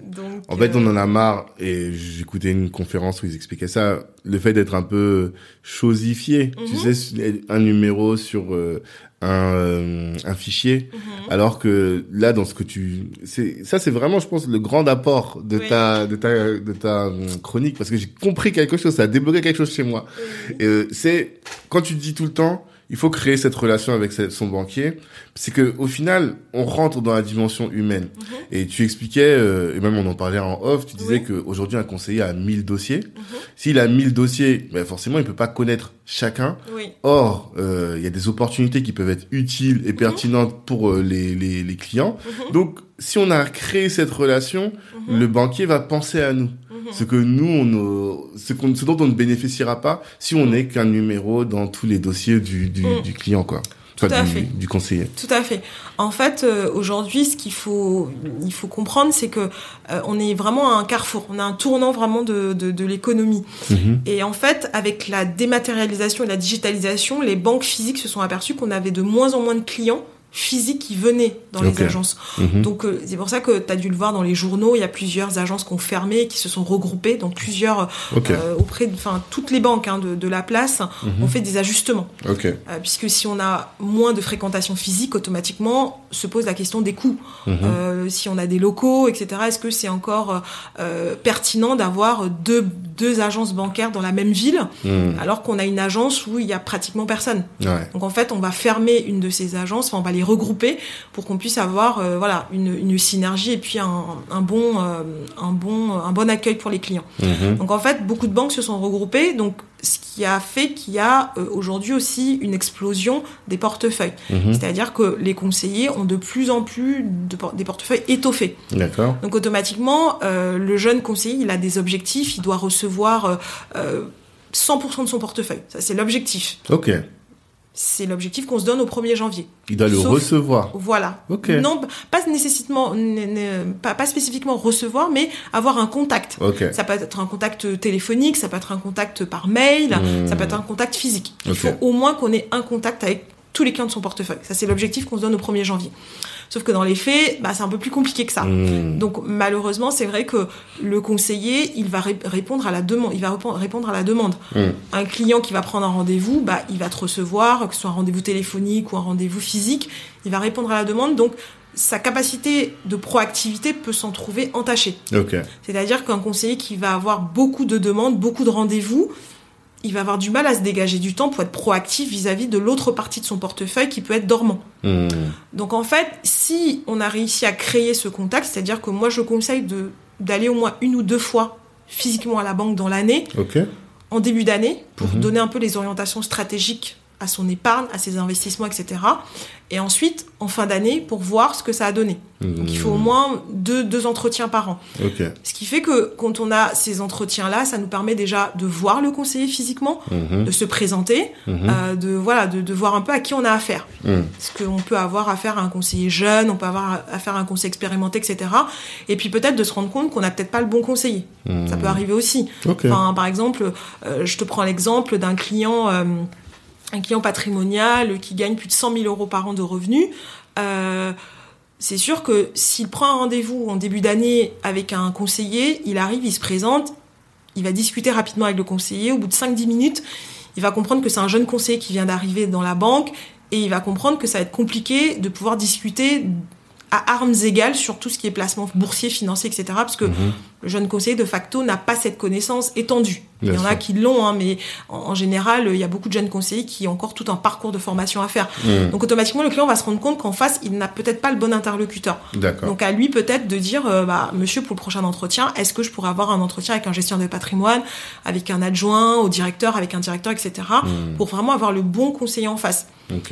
en fait, on en a marre. Et j'écoutais une conférence où ils expliquaient ça. Le fait d'être un peu chosifié. Tu mmh. sais, un numéro sur euh, un, euh, un fichier mhm. alors que là dans ce que tu c'est ça c'est vraiment je pense le grand apport de ta de ta de ta euh, chronique parce que j'ai compris quelque chose ça a débloqué quelque chose chez moi. Euh, c'est quand tu dis tout le temps il faut créer cette relation avec son banquier. C'est que au final, on rentre dans la dimension humaine. Mhm. Et tu expliquais, euh, et même on en parlait en off, tu disais que qu'aujourd'hui un conseiller a 1000 dossiers. Mhm. S'il a 1000 dossiers, ben forcément il peut pas connaître chacun. Or, euh, il y a des opportunités qui peuvent être utiles et mhm. pertinentes pour euh, les, les, les, clients. Donc, si on a créé cette relation, le banquier va penser à nous. Mhm. ce que nous, on, ce, ce, dont on ne bénéficiera pas si on n'est qu'un numéro dans tous les dossiers du, du, mhm. du client, quoi. Tout à du, fait. du conseiller. Tout à fait. En fait, euh, aujourd'hui, ce qu'il faut, il faut comprendre, c'est que euh, on est vraiment à un carrefour. On a un tournant vraiment de, de, de l'économie. Mhm. Et en fait, avec la dématérialisation et la digitalisation, les banques physiques se sont aperçues qu'on avait de moins en moins de clients physiques qui venaient dans les agences. Mhm. Donc euh, c'est pour ça que tu as dû le voir dans les journaux, il y a plusieurs agences qui ont fermé, qui se sont regroupées, donc plusieurs euh, auprès de enfin toutes les banques hein, de, de, la place mhm. ont fait des ajustements. Euh, puisque si on a moins de fréquentation physique, automatiquement se pose la question des coûts. Mhm. Si on a des locaux, etc. Est-ce que c'est encore pertinent d'avoir deux deux agences bancaires dans la même ville, alors qu'on a une agence où il y a pratiquement personne. Donc en fait, on va fermer une de ces agences, enfin on va les regrouper pour qu'on puisse avoir euh, voilà une, une, synergie et puis un, un bon euh, un bon un bon accueil pour les clients. Mhm. Donc en fait, beaucoup de banques se sont regroupées, donc ce qui a fait qu'il y a euh, aujourd'hui aussi une explosion des portefeuilles. Mhm. C'est-à-dire que les conseillers ont de plus en plus de, des portefeuilles étoffés. D'accord. Donc automatiquement, le jeune conseiller, il a des objectifs, il doit recevoir 100% de son portefeuille. Ça, c'est l'objectif. Ok. C'est l'objectif qu'on se donne au 1er janvier. Il doit le recevoir. Voilà. Non, pas nécessairement, pas, pas spécifiquement recevoir, mais avoir un contact. Ça peut être un contact téléphonique, ça peut être un contact par mail, hmm. ça peut être un contact physique. Il faut au moins qu'on ait un contact avec tous les clients de son portefeuille. Ça, c'est l'objectif qu'on se donne au 1er janvier. Sauf que dans les faits, bah, c'est un peu plus compliqué que ça. Hmm. Donc malheureusement, c'est vrai que le conseiller, il va répondre à la demande. Il va répondre à la demande. Un client qui va prendre un rendez-vous, bah, il va te recevoir, que ce soit un rendez-vous téléphonique ou un rendez-vous physique, il va répondre à la demande. Donc sa capacité de proactivité peut s'en trouver entachée. C'est-à-dire qu'un conseiller qui va avoir beaucoup de demandes, beaucoup de rendez-vous, il va avoir du mal à se dégager du temps pour être proactif vis-à-vis de l'autre partie de son portefeuille qui peut être dormant. Hmm. Donc en fait, si on a réussi à créer ce contact, c'est-à-dire que moi je conseille de d'aller au moins une ou deux fois physiquement à la banque dans l'année, en début d'année, pour mhm. donner un peu les orientations stratégiques à son épargne, à ses investissements, etc. Et ensuite, en fin d'année, pour voir ce que ça a donné. Donc il faut au mmh. moins deux, deux entretiens par an. Ce qui fait que quand on a ces entretiens-là, ça nous permet déjà de voir le conseiller physiquement, mmh. de se présenter, mmh. euh, de voilà, de, de, voir un peu à qui on a affaire. Parce qu'on peut avoir affaire à un conseiller jeune, on peut avoir affaire à un conseiller expérimenté, etc. Et puis peut-être de se rendre compte qu'on n'a peut-être pas le bon conseiller. Ça peut arriver aussi. Enfin, par exemple, euh, je te prends l'exemple d'un client. Euh, un client patrimonial qui gagne plus de 100 000 euros par an de revenus, euh, c'est sûr que s'il prend un rendez-vous en début d'année avec un conseiller, il arrive, il se présente, il va discuter rapidement avec le conseiller. Au bout de 5-10 minutes, il va comprendre que c'est un jeune conseiller qui vient d'arriver dans la banque et il va comprendre que ça va être compliqué de pouvoir discuter à armes égales sur tout ce qui est placement boursier, financier, etc. le jeune conseiller, de facto, n'a pas cette connaissance étendue. il y en a qui l'ont, hein, mais en, général, il y a beaucoup de jeunes conseillers qui ont encore tout un parcours de formation à faire. Mhm. Donc automatiquement, le client va se rendre compte qu'en face, il n'a peut-être pas le bon interlocuteur. Donc à lui peut-être de dire, euh, bah, monsieur, pour le prochain entretien, est-ce que je pourrais avoir un entretien avec un gestionnaire de patrimoine, avec un adjoint, au directeur, avec un directeur, etc. Mhm. Pour vraiment avoir le bon conseiller en face.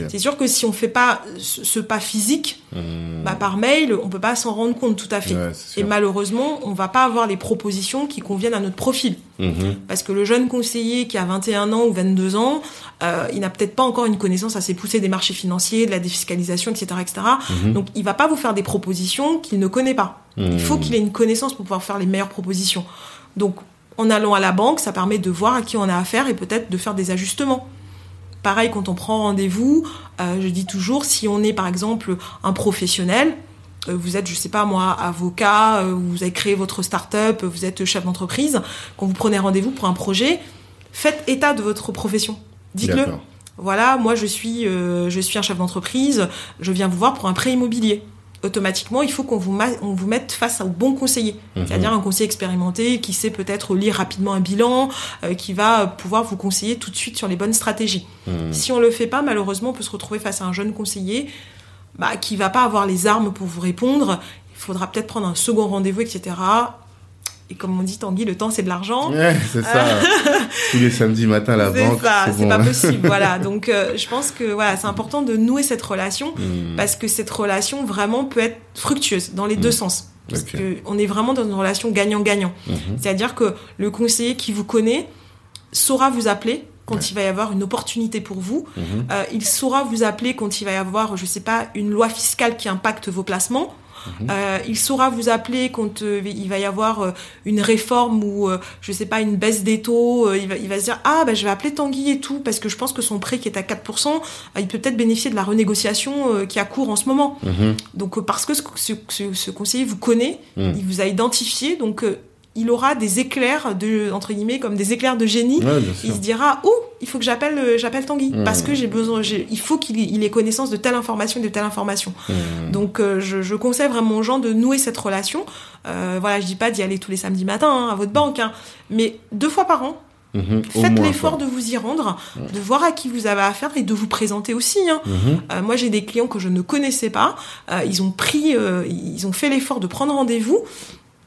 C'est sûr que si on fait pas ce pas physique, hmm. bah par mail, on peut pas s'en rendre compte tout à fait. et malheureusement, on va pas avoir les propositions qui conviennent à notre profil. Mhm. Parce que le jeune conseiller qui a 21 ans ou 22 ans, euh, il n'a peut-être pas encore une connaissance assez poussée des marchés financiers, de la défiscalisation, etc., etc. Mhm. Donc, il va pas vous faire des propositions qu'il ne connaît pas. Il faut qu'il ait une connaissance pour pouvoir faire les meilleures propositions. Donc, en allant à la banque, ça permet de voir à qui on a affaire et peut-être de faire des ajustements. Pareil, quand on prend rendez-vous, euh, je dis toujours, si on est par exemple un professionnel, vous êtes, je sais pas moi, avocat, euh, vous avez créé votre start-up, vous êtes chef d'entreprise, quand vous prenez rendez-vous pour un projet, faites état de votre profession. Dites-le. Voilà, moi je suis, je suis un chef d'entreprise, je viens vous voir pour un prêt immobilier automatiquement, il faut qu'on vous, vous mette face au bon conseiller, mhm. c'est-à-dire un conseiller expérimenté qui sait peut-être lire rapidement un bilan, euh, qui va pouvoir vous conseiller tout de suite sur les bonnes stratégies. Mhm. Si on le fait pas, malheureusement, on peut se retrouver face à un jeune conseiller bah, qui va pas avoir les armes pour vous répondre. Il faudra peut-être prendre un second rendez-vous, etc. Et comme on dit, Tanguy, le temps, c'est de l'argent. c'est ça. Tous les samedis matin à la banque. C'est pas possible. voilà. Donc, euh, je pense que voilà, c'est important de nouer cette relation hmm. parce que cette relation vraiment peut être fructueuse dans les deux hmm. sens. Parce qu'on est vraiment dans une relation gagnant-gagnant. Hmm. C'est-à-dire que le conseiller qui vous connaît saura vous appeler quand il va y avoir une opportunité pour vous. Euh, il saura vous appeler quand il va y avoir, je sais pas, une loi fiscale qui impacte vos placements. Mhm. Euh, il saura vous appeler quand euh, il va y avoir euh, une réforme ou je sais pas une baisse des taux. il, va, il va se dire ah bah je vais appeler Tanguy et tout parce que je pense que son prêt qui est à 4%, il peut peut-être bénéficier de la renégociation qui a cours en ce moment. Mhm. Donc parce que ce, ce, conseiller vous connaît, mhm. il vous a identifié, donc il aura des éclairs de entre guillemets comme des éclairs de génie. il se dira oh il faut que j'appelle euh, j'appelle Tanguy mmh. parce que j'ai besoin il faut qu'il ait connaissance de telle information de telle information. Mmh. Donc euh, je, conseille vraiment aux gens de nouer cette relation. Euh, voilà je dis pas d'y aller tous les samedis matins hein, à votre banque hein, mais deux fois par an. Mmh. Faites l'effort de vous y rendre, de voir à qui vous avez affaire et de vous présenter aussi. Hein. moi, j'ai des clients que je ne connaissais pas. ils ont pris, ils ont fait l'effort de prendre rendez-vous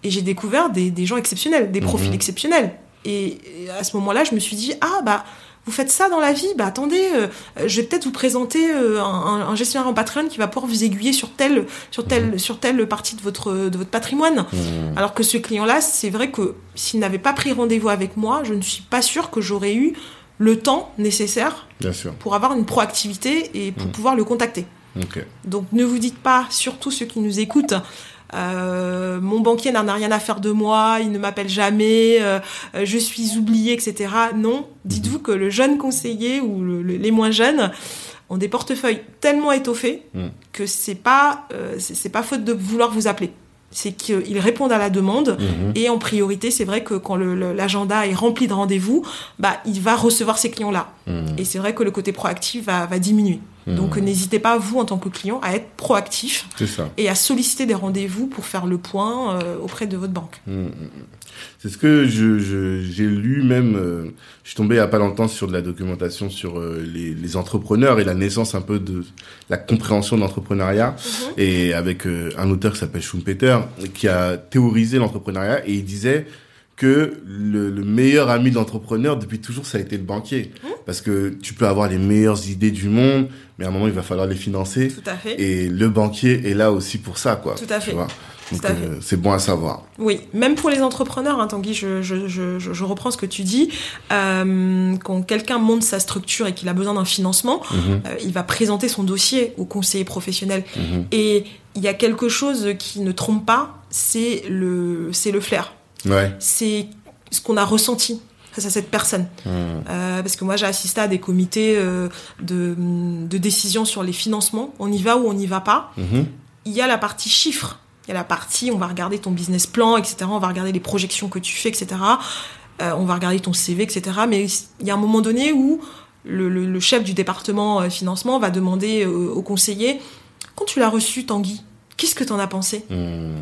et j'ai découvert des, des, gens exceptionnels, des profils mhm. exceptionnels. Et, à ce moment-là, je me suis dit, ah bah, vous faites ça dans la vie, bah attendez, euh, je vais peut-être vous présenter euh, un, un, gestionnaire en Patreon qui va pouvoir vous aiguiller sur telle, sur telle, mhm. sur telle partie de votre, de votre patrimoine. Mhm. Alors que ce client-là, c'est vrai que s'il n'avait pas pris rendez-vous avec moi, je ne suis pas sûre que j'aurais eu le temps nécessaire pour avoir une proactivité et pour pouvoir le contacter. Donc ne vous dites pas, surtout ceux qui nous écoutent, euh, mon banquier n'en a rien à faire de moi, il ne m'appelle jamais, euh, euh, je suis oublié, etc. Non, dites-vous que le jeune conseiller ou les moins jeunes ont des portefeuilles tellement étoffés mm. que c'est pas c'est pas faute de vouloir vous appeler c'est qu'ils répondent à la demande mm-hmm. et en priorité c'est vrai que quand l'agenda est rempli de rendez-vous bah il va recevoir ces clients là mm. et c'est vrai que le côté proactif va, va diminuer donc hmm. n'hésitez pas, vous, en tant que client, à être proactif et à solliciter des rendez-vous pour faire le point euh, auprès de votre banque. Hmm, hmm, C'est ce que j'ai lu même, euh, je suis tombé il n'y a pas longtemps sur de la documentation sur euh, les, entrepreneurs et la naissance un peu de la compréhension de l'entrepreneuriat mhm. et avec un auteur qui s'appelle Schumpeter qui a théorisé l'entrepreneuriat et il disait que le, meilleur ami de l'entrepreneur depuis toujours ça a été le banquier mmh. parce que tu peux avoir les meilleures idées du monde mais à un moment il va falloir les financer Tout à fait. et le banquier est là aussi pour ça quoi Tout à fait. Euh, c'est bon à savoir. Oui, même pour les entrepreneurs, hein, Tanguy, je, je, je, je, reprends ce que tu dis. Euh, quand quelqu'un monte sa structure et qu'il a besoin d'un financement, mmh. euh, il va présenter son dossier au conseiller professionnel. Mmh. Et il y a quelque chose qui ne trompe pas, c'est le, c'est le flair. C'est ce qu'on a ressenti face à cette personne. Hmm. Euh, parce que moi, j'ai assisté à des comités euh, de, de, décision sur les financements. On y va ou on n'y va pas. Mhm. Il y a la partie chiffres. Il y a la partie, on va regarder ton business plan, etc. On va regarder les projections que tu fais, etc. Euh, on va regarder ton CV, etc. Mais il y a un moment donné où le, le, chef du département financement va demander au conseiller, quand tu l'as reçu, Tanguy, qu'est-ce que tu en as pensé? Hmm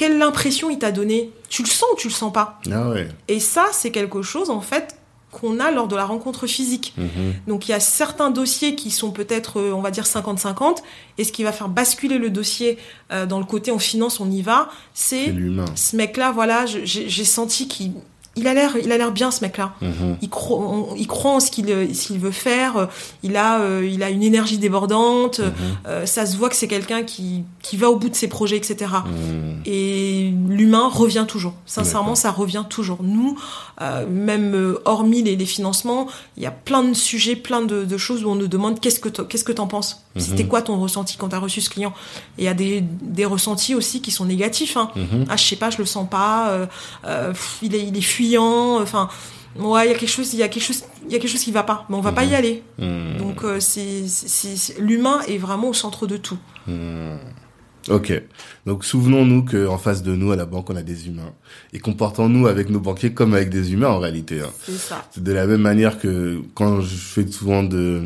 quelle impression il t'a donné Tu le sens ou tu le sens pas ah Et ça, c'est quelque chose en fait qu'on a lors de la rencontre physique. Mhm. Donc il y a certains dossiers qui sont peut-être, euh, on va dire 50-50, et ce qui va faire basculer le dossier euh, dans le côté en finance, on y va, c'est ce mec-là, voilà, j'ai senti qu'il il a l'air, il a l'air bien ce mec-là. Mhm. Il croit, on- il croit en ce qu'il, euh, qu'il veut faire. Il a, euh, il a une énergie débordante. Mhm. Euh, ça se voit que c'est quelqu'un qui, qui va au bout de ses projets, etc. Mhm. Et l'humain revient toujours. Sincèrement, ça revient toujours. Nous, euh, même hormis les, les financements, il y a plein de sujets, plein de, de choses où on nous demande qu'est-ce que qu'est-ce que t'en penses? C'était quoi ton ressenti quand t'as reçu ce client? Et il y a des, des ressentis aussi qui sont négatifs. Hein. Ah, je sais pas, je le sens pas. pff, il est, il est fuyant. Enfin, ouais, il y a quelque chose, il y a quelque chose, il y a quelque chose qui va pas. Mais on va pas y aller. Mhm. Donc, euh, c'est, l'humain est vraiment au centre de tout. Hmm. Ok. Donc souvenons-nous qu'en face de nous à la banque on a des humains et comportons-nous avec nos banquiers comme avec des humains en réalité. hein. C'est ça. De la même manière que quand je fais souvent de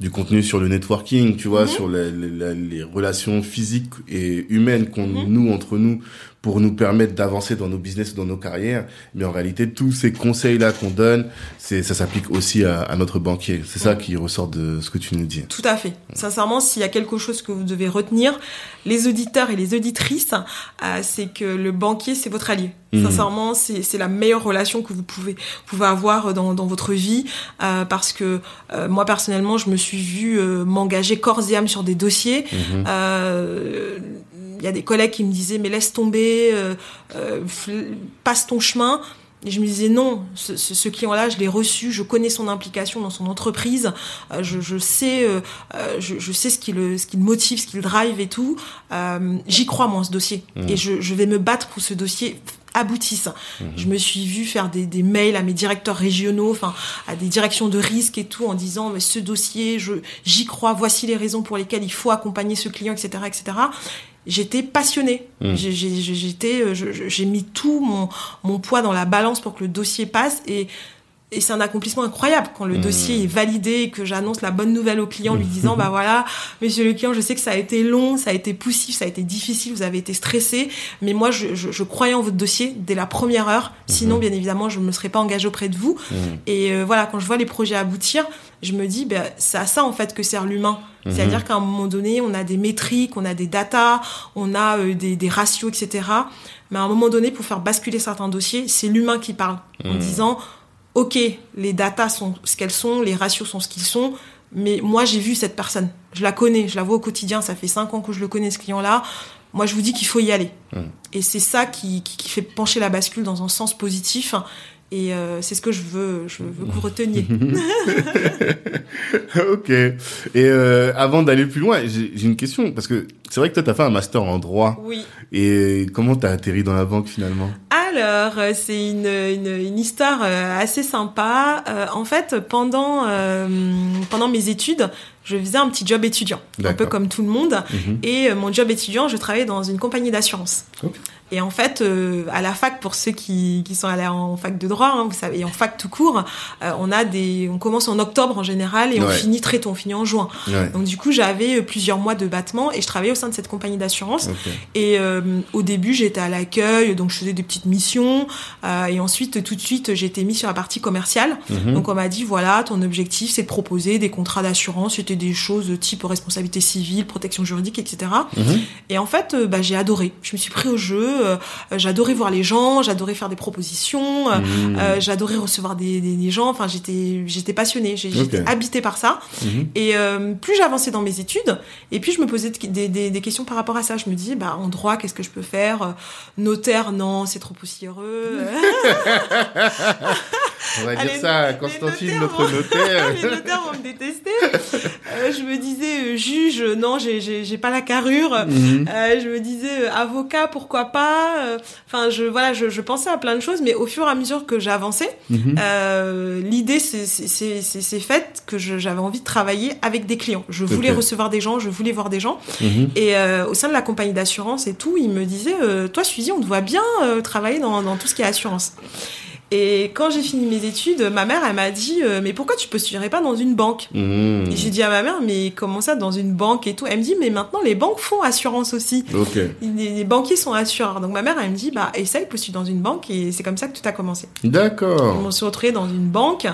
du contenu sur le networking, tu vois, Mhm. sur les, relations physiques et humaines qu'on Mhm. nous entre nous pour nous permettre d'avancer dans nos business, dans nos carrières. Mais en réalité, tous ces conseils-là qu'on donne, c'est ça s'applique aussi à, à notre banquier. C'est ça qui ressort de ce que tu nous dis. Tout à fait. Sincèrement, s'il y a quelque chose que vous devez retenir, les auditeurs et les auditrices, euh, c'est que le banquier, c'est votre allié. Mhm. Sincèrement, c'est c'est la meilleure relation que vous pouvez, pouvez avoir dans, dans votre vie, euh, parce que euh, moi, personnellement, je me suis vue euh, m'engager corps et âme sur des dossiers. Mhm. Il y a des collègues qui me disaient, mais laisse tomber, euh, euh, passe ton chemin. Et je me disais non, ce, ce, ce client-là, je l'ai reçu, je connais son implication dans son entreprise, euh, je, je sais, euh, je, je sais ce qui le, ce qui le motive, ce qui le drive et tout. Euh, J'y crois moi en ce dossier Mhm. et je, je vais me battre pour que ce dossier aboutisse. Je me suis vue faire des, des mails à mes directeurs régionaux, enfin à des directions de risque et tout, en disant mais ce dossier, j'y crois, voici les raisons pour lesquelles il faut accompagner ce client, etc., etc. J'étais passionnée. J'ai- j'ai- j'ai- J'étais, euh, j'ai mis tout mon, mon poids dans la balance pour que le dossier passe et et c'est un accomplissement incroyable quand le Mhm. dossier est validé et que j'annonce la bonne nouvelle au client lui disant [LAUGHS] bah voilà monsieur le client je sais que ça a été long ça a été poussif ça a été difficile vous avez été stressé mais moi je, je, je croyais en votre dossier dès la première heure sinon Mhm. bien évidemment je ne me serais pas engagée auprès de vous Mhm. et euh, voilà quand je vois les projets aboutir je me dis ben c'est à ça en fait que sert l'humain c'est-à-dire qu'à un moment donné on a des métriques on a des datas on a euh, des, des ratios etc mais à un moment donné pour faire basculer certains dossiers c'est l'humain qui parle en disant ok, les datas sont ce qu'elles sont, les ratios sont ce qu'ils sont, mais moi j'ai vu cette personne, je la connais, je la vois au quotidien, ça fait cinq ans que je le connais ce client-là. Moi je vous dis qu'il faut y aller. Mm. Et c'est ça qui, qui, qui fait pencher la bascule dans un sens positif. Et euh, c'est ce que je veux, je veux que vous reteniez. [LAUGHS] ok. Et euh, avant d'aller plus loin, j'ai une question parce que c'est vrai que toi t'as fait un master en droit oui. et comment t'as atterri dans la banque finalement? Alors, euh, c'est une, une, une histoire assez sympa. Euh, en fait, pendant, pendant mes études, je faisais un petit job étudiant, un peu comme tout le monde. Mhm. Et mon job étudiant, je travaillais dans une compagnie d'assurance. Ok. Et en fait, euh, à la fac, pour ceux qui, qui sont allés en fac de droit, hein, vous savez, et en fac tout court, euh, on a des, on commence en octobre en général et on finit très tôt, on finit en juin. Ouais. Donc du coup, j'avais euh, plusieurs mois de battement et je travaillais au sein de cette compagnie d'assurance. Et euh, au début, j'étais à l'accueil, donc je faisais des petites missions. euh, et ensuite, tout de suite, j'ai été mise sur la partie commerciale. Mhm. Donc on m'a dit, voilà, ton objectif, c'est de proposer des contrats d'assurance. C'était des choses type responsabilité civile, protection juridique, etc. Mhm. Et en fait, euh, bah, j'ai adoré. Je me suis pris au jeu. Euh, j'adorais voir les gens, j'adorais faire des propositions. euh, Mhm. euh, j'adorais recevoir des, des, des gens. Enfin, j'étais, j'étais passionnée. J'étais habitée par ça. Mhm. Et euh, plus j'avançais dans mes études, et puis je me posais de- des, des, des questions par rapport à ça. Je me disais, bah, en droit, qu'est-ce que je peux faire? Notaire, non, c'est trop poussiéreux. [LAUGHS] [LAUGHS] On va dire Allez, ça à Constantine, notre vont- notaire. [LAUGHS] les notaires vont me détester. Euh, je me disais, euh, juge, non, j'ai- pas la carrure. Mhm. Euh, je me disais euh, avocat pourquoi pas Euh, enfin je voilà je, je pensais à plein de choses mais au fur et à mesure que j'avançais Mhm. euh, l'idée c'est faite que j'avais envie de travailler avec des clients je voulais recevoir des gens je voulais voir des gens Mhm. et euh, au sein de la compagnie d'assurance et tout ils me disaient euh, toi Suzy on te voit bien euh, travailler dans, dans tout ce qui est assurance et quand j'ai fini mes études ma mère elle m'a dit euh, mais pourquoi tu postulerais pas dans une banque et j'ai dit à ma mère mais comment ça dans une banque et tout? Elle me dit mais maintenant les banques font assurance aussi Ok. les, les banquiers sont assureurs. Donc ma mère, elle me dit, bah essaye, postule dans une banque et c'est comme ça que tout a commencé. Je D'accord. me suis retrouvée dans une banque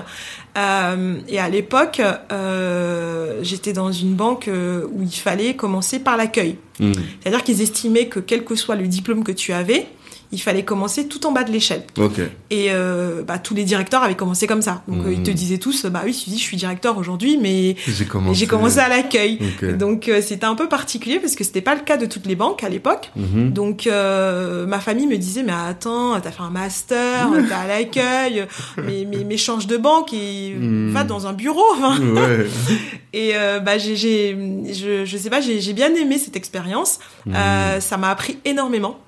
euh, et à l'époque, euh, j'étais dans une banque où il fallait commencer par l'accueil. Mhm. C'est-à-dire qu'ils estimaient que quel que soit le diplôme que tu avais, il fallait commencer tout en bas de l'échelle. Ok. Et euh, bah, tous les directeurs avaient commencé comme ça. Donc euh, ils te Mhm. disaient tous, bah oui, je je suis directeur aujourd'hui, mais J'ai commencé. à l'accueil. Donc euh, c'était un peu particulier parce que c'était pas le cas de toutes les banques à l'époque. Mhm. Donc ma famille me disait mais attends t'as fait un master [LAUGHS] t'es à l'accueil mais, mais mais change de banque et Hmm. va dans un bureau. Ouais. [LAUGHS] et bah j'ai je je sais pas j'ai bien aimé cette expérience Euh, ça m'a appris énormément.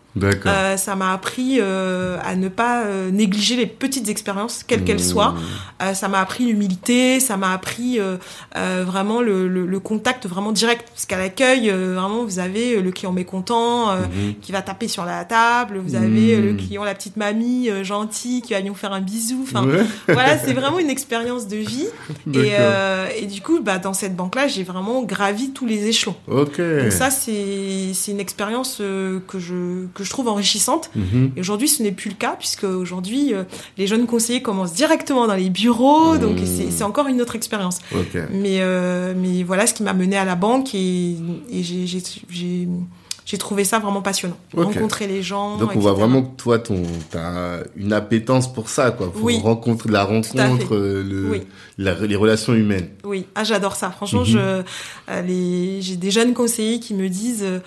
Euh, ça m'a appris euh, à ne pas euh, négliger les petites expériences quelles qu'elles Hmm. soient euh, ça m'a appris l'humilité, ça m'a appris vraiment le, le, le contact vraiment direct. Parce qu'à l'accueil, vraiment, vous avez le client mécontent Mhm. qui va taper sur la table, vous avez euh, le client, la petite mamie gentille qui va nous faire un bisou. Enfin, Ouais. [LAUGHS] voilà, c'est vraiment une expérience de vie. Et, du coup, bah, dans cette banque-là, j'ai vraiment gravi tous les échelons. Donc ça, c'est une expérience que je que je trouve enrichissante. Mhm. Et aujourd'hui, ce n'est plus le cas, puisque aujourd'hui, euh, les jeunes conseillers commencent directement dans les bureaux, Mmh. donc c'est c'est encore une autre expérience. Mais, euh, mais voilà ce qui m'a mené à la banque et, et j'ai- trouvé ça vraiment passionnant. Rencontrer les gens. Donc on voit vraiment que toi, ton, t'as une appétence pour ça, quoi, pour Oui. rencontrer la rencontre, euh, le, Oui. la- les relations humaines. Oui, ah, j'adore ça. Franchement, Mhm. je, euh, j'ai des jeunes conseillers qui me disent euh,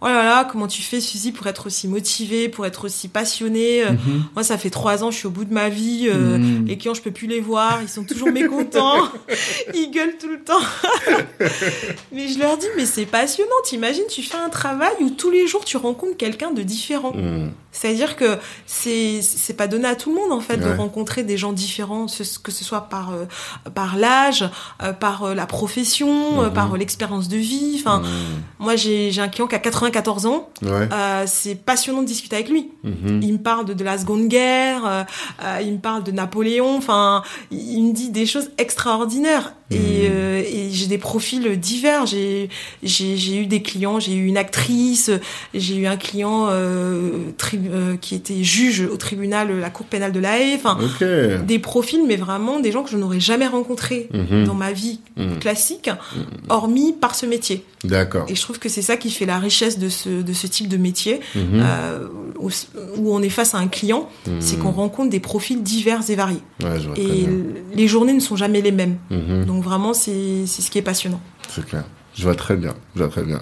Oh là là, comment tu fais, Suzy, pour être aussi motivée, pour être aussi passionnée Euh, Mhm. Moi, ça fait trois ans, je suis au bout de ma vie. euh, Mhm. Les clients, je peux plus les voir. Ils sont toujours mécontents. [LAUGHS] ils gueulent tout le temps. [LAUGHS] mais je leur dis, mais c'est passionnant. T'imagines, tu fais un travail où tous les jours, tu rencontres quelqu'un de différent. Mhm. C'est-à-dire que c'est c'est pas donné à tout le monde en fait de rencontrer des gens différents, que ce soit par euh, par l'âge, euh, par la profession, par l'expérience de vie. Enfin, moi j'ai j'ai un client qui a 94 ans. Ouais. Euh, c'est passionnant de discuter avec lui. Mhm. Il me parle de, de la Seconde Guerre, euh, euh, il me parle de Napoléon, enfin, il, il me dit des choses extraordinaires. Et, Mhm. euh, et j'ai des profils divers. J'ai eu des clients, j'ai eu une actrice, j'ai eu un client euh, euh, qui était juge au tribunal, la cour pénale de la Haye. Enfin, Ok. des profils, mais vraiment des gens que je n'aurais jamais rencontrés Mhm. dans ma vie Mhm. classique, hormis par ce métier. D'accord. Et je trouve que c'est ça qui fait la richesse de ce, de ce type de métier, Mhm. euh, où, où on est face à un client, c'est qu'on rencontre des profils divers et variés. Ouais, Et les journées ne sont jamais les mêmes. Mhm. Donc vraiment, c'est ce qui est passionnant. C'est clair. Je vois très bien. Je vois très bien.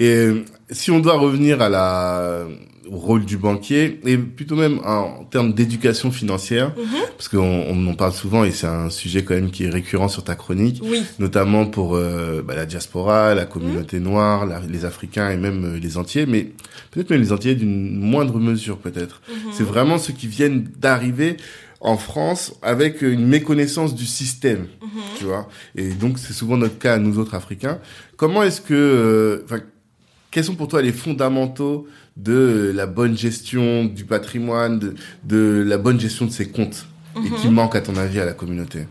Et si on doit revenir à la au rôle du banquier et plutôt même en, termes d'éducation financière, Mhm. parce qu'on on en parle souvent et c'est un sujet quand même qui est récurrent sur ta chronique, Oui, notamment pour euh, bah, la diaspora, la Mhm. communauté noire, la- les Africains et même euh, les Entiers, mais peut-être même les Entiers d'une moindre mesure peut-être. Mhm. C'est vraiment ceux qui viennent d'arriver en France avec une méconnaissance du système, Mhm. tu vois. Et donc c'est souvent notre cas nous autres Africains. Comment est-ce que, euh, quels sont pour toi les fondamentaux de la bonne gestion du patrimoine, de, de la bonne gestion de ses comptes, et qui Mhm. manque à ton avis à la communauté?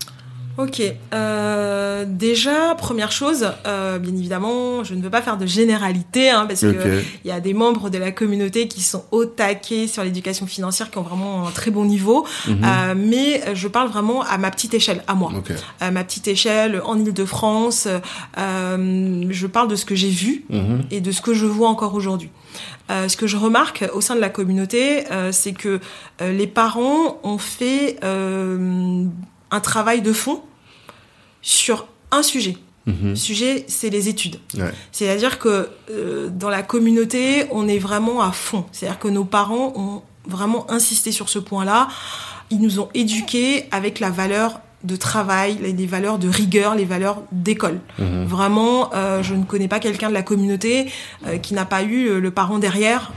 Ok. Euh, déjà, première chose, euh, bien évidemment, je ne veux pas faire de généralité, hein, parce que il y a des membres de la communauté qui sont au taquet sur l'éducation financière, qui ont vraiment un très bon niveau. Mhm. Euh, mais je parle vraiment à ma petite échelle, à moi. À ma petite échelle, en Ile-de-France. Euh, je parle de ce que j'ai vu Mhm. et de ce que je vois encore aujourd'hui. Euh, ce que je remarque au sein de la communauté, euh, c'est que euh, les parents ont fait euh, un travail de fond sur un sujet. Mhm. Le sujet, c'est les études. Ouais. C'est-à-dire que euh, dans la communauté, on est vraiment à fond. C'est-à-dire que nos parents ont vraiment insisté sur ce point-là. Ils nous ont éduqués avec la valeur de travail, les valeurs de rigueur, les valeurs d'école. Mhm. Vraiment, euh, je ne connais pas quelqu'un de la communauté euh, qui n'a pas eu le parent derrière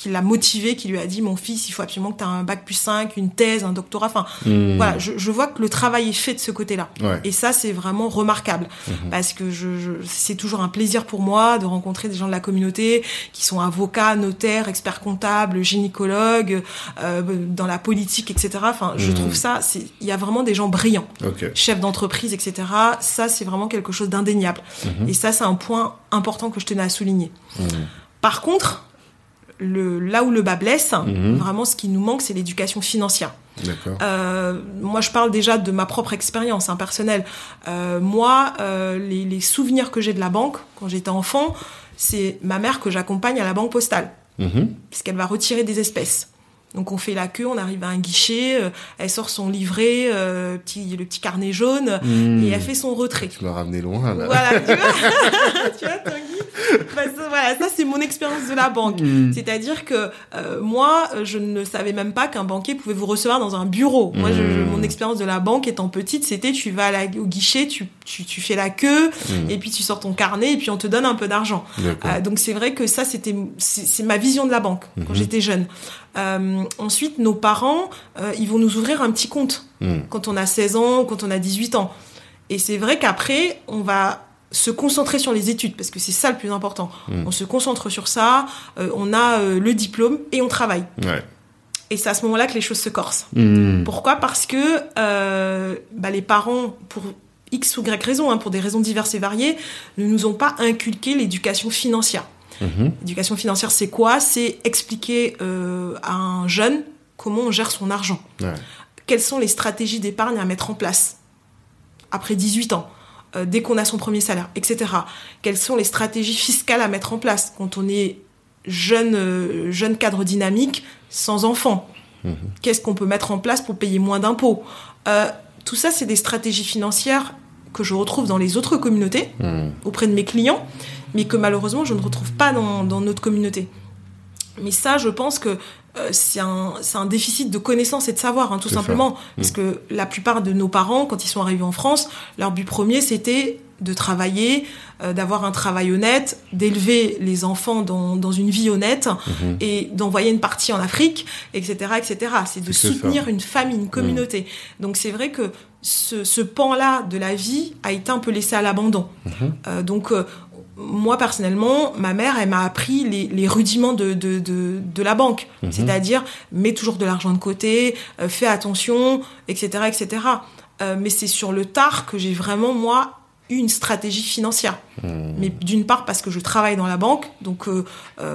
qui l'a motivé, qui lui a dit mon fils, il faut absolument que tu aies un bac plus 5, une thèse, un doctorat. Enfin, Mhm. voilà, je, je vois que le travail est fait de ce côté-là. Ouais. Et ça, c'est vraiment remarquable. Mhm. Parce que je, je- c'est toujours un plaisir pour moi de rencontrer des gens de la communauté qui sont avocats, notaires, experts comptables, gynécologues, euh, dans la politique, etc. Enfin, je Mhm. trouve ça, il y a vraiment des gens brillants, Ok. chefs d'entreprise, etc. Ça, c'est vraiment quelque chose d'indéniable. Mhm. Et ça, c'est un point important que je tenais à souligner. Par contre, le, là où le bas blesse, Mhm. vraiment, ce qui nous manque, c'est l'éducation financière. Euh, moi, je parle déjà de ma propre expérience hein, personnelle. Euh, moi, euh, les, les souvenirs que j'ai de la banque quand j'étais enfant, c'est ma mère que j'accompagne à la banque postale, Mhm. puisqu'elle va retirer des espèces. Donc on fait la queue, on arrive à un guichet, euh, elle sort son livret, euh, petit, le petit carnet jaune, Mmh. et elle fait son retrait. Tu m'as ramené loin, là. Voilà, tu vois, [LAUGHS] [LAUGHS] tu vois Tanguy Bah, ça, Voilà, ça c'est mon expérience de la banque. Mmh. C'est-à-dire que euh, moi, je ne savais même pas qu'un banquier pouvait vous recevoir dans un bureau. Moi, je- je- Mmh. mon expérience de la banque étant petite, c'était tu vas à la- au guichet, tu, tu, tu fais la queue, Mmh. et puis tu sors ton carnet, et puis on te donne un peu d'argent. Euh, donc c'est vrai que ça, c'était c'est ma vision de la banque quand j'étais jeune. Euh, ensuite, nos parents, ils vont nous ouvrir un petit compte quand on a 16 ans, quand on a 18 ans. Et c'est vrai qu'après, on va se concentrer sur les études, parce que c'est ça le plus important. Mm. On se concentre sur ça, euh, on a euh, le diplôme et on travaille. Ouais. Et c'est à ce moment-là que les choses se corsent. Mmh. Pourquoi? Parce que euh, bah, les parents, pour X ou Y raisons, hein, pour des raisons diverses et variées, ne nous ont pas inculqué l'éducation financière. Mhm. L'éducation financière, c'est quoi? C'est expliquer à un jeune comment on gère son argent. Ouais. Quelles sont les stratégies d'épargne à mettre en place après 18 ans? Euh, dès qu'on a son premier salaire, etc. Quelles sont les stratégies fiscales à mettre en place quand on est jeune, euh, jeune cadre dynamique sans enfant? Mhm. Qu'est-ce qu'on peut mettre en place pour payer moins d'impôts? Euh, Tout ça, c'est des stratégies financières que je retrouve dans les autres communautés, Mmh. auprès de mes clients, mais que malheureusement, je ne retrouve pas dans, dans notre communauté. Mais ça, je pense que euh, c'est un, c'est un déficit de connaissances et de savoir, hein, tout ça. simplement. Parce que la plupart de nos parents, quand ils sont arrivés en France, leur but premier, c'était de travailler, euh, d'avoir un travail honnête, d'élever les enfants dans, dans une vie honnête Mhm. et d'envoyer une partie en Afrique, etc., etc. C'est de ça. soutenir une famille, une communauté. Donc c'est vrai que ce, ce pan-là de la vie a été un peu laissé à l'abandon. Mhm. Euh, donc euh, moi personnellement, ma mère, elle m'a appris les, les rudiments de, de, de, de la banque, Mhm. c'est-à-dire mets toujours de l'argent de côté, euh, fais attention, etc., etc. Euh, mais c'est sur le tard que j'ai vraiment moi eu une stratégie financière. Mmh. Mais d'une part parce que je travaille dans la banque, donc euh,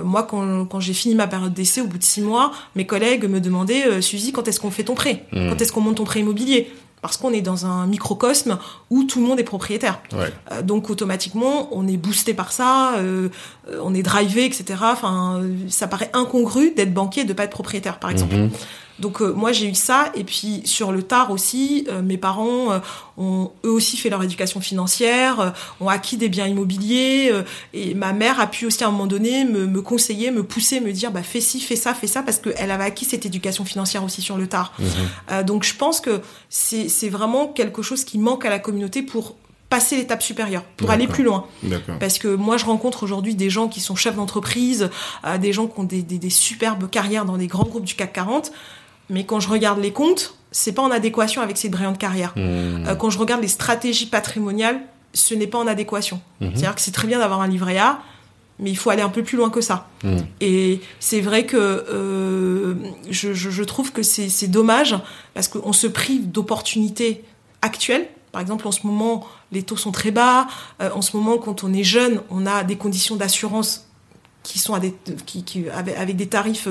moi quand, quand j'ai fini ma période d'essai au bout de six mois, mes collègues me demandaient Suzy quand est-ce qu'on fait ton prêt, Mhm. quand est-ce qu'on monte ton prêt immobilier, parce qu'on est dans un microcosme où tout le monde est propriétaire. Ouais. Euh, donc automatiquement on est boosté par ça, euh, euh, on est drivé, etc. Enfin ça paraît incongru d'être banquier et de pas être propriétaire par exemple. Mhm. Donc euh, moi j'ai eu ça et puis sur le tard aussi, euh, mes parents euh, ont eux aussi fait leur éducation financière, euh, ont acquis des biens immobiliers euh, et ma mère a pu aussi à un moment donné me, me conseiller, me pousser, me dire bah fais ci, fais ça, fais ça parce qu'elle avait acquis cette éducation financière aussi sur le tard. Euh, donc je pense que c'est c'est vraiment quelque chose qui manque à la communauté pour passer l'étape supérieure, pour aller plus loin. D'accord. Parce que moi, je rencontre aujourd'hui des gens qui sont chefs d'entreprise, euh, des gens qui ont des, des- des superbes carrières dans des grands groupes du CAC 40. Mais quand je regarde les comptes, c'est pas en adéquation avec ces brillantes carrières. Mmh. Euh, quand je regarde les stratégies patrimoniales, ce n'est pas en adéquation. Mhm. C'est-à-dire que c'est très bien d'avoir un livret A, mais il faut aller un peu plus loin que ça. Mmh. Et c'est vrai que euh, je, je- je trouve que c'est dommage parce qu'on se prive d'opportunités actuelles. Par exemple, en ce moment, les taux sont très bas. Euh, en ce moment, quand on est jeune, on a des conditions d'assurance qui sont à des, qui, qui- avec, avec des tarifs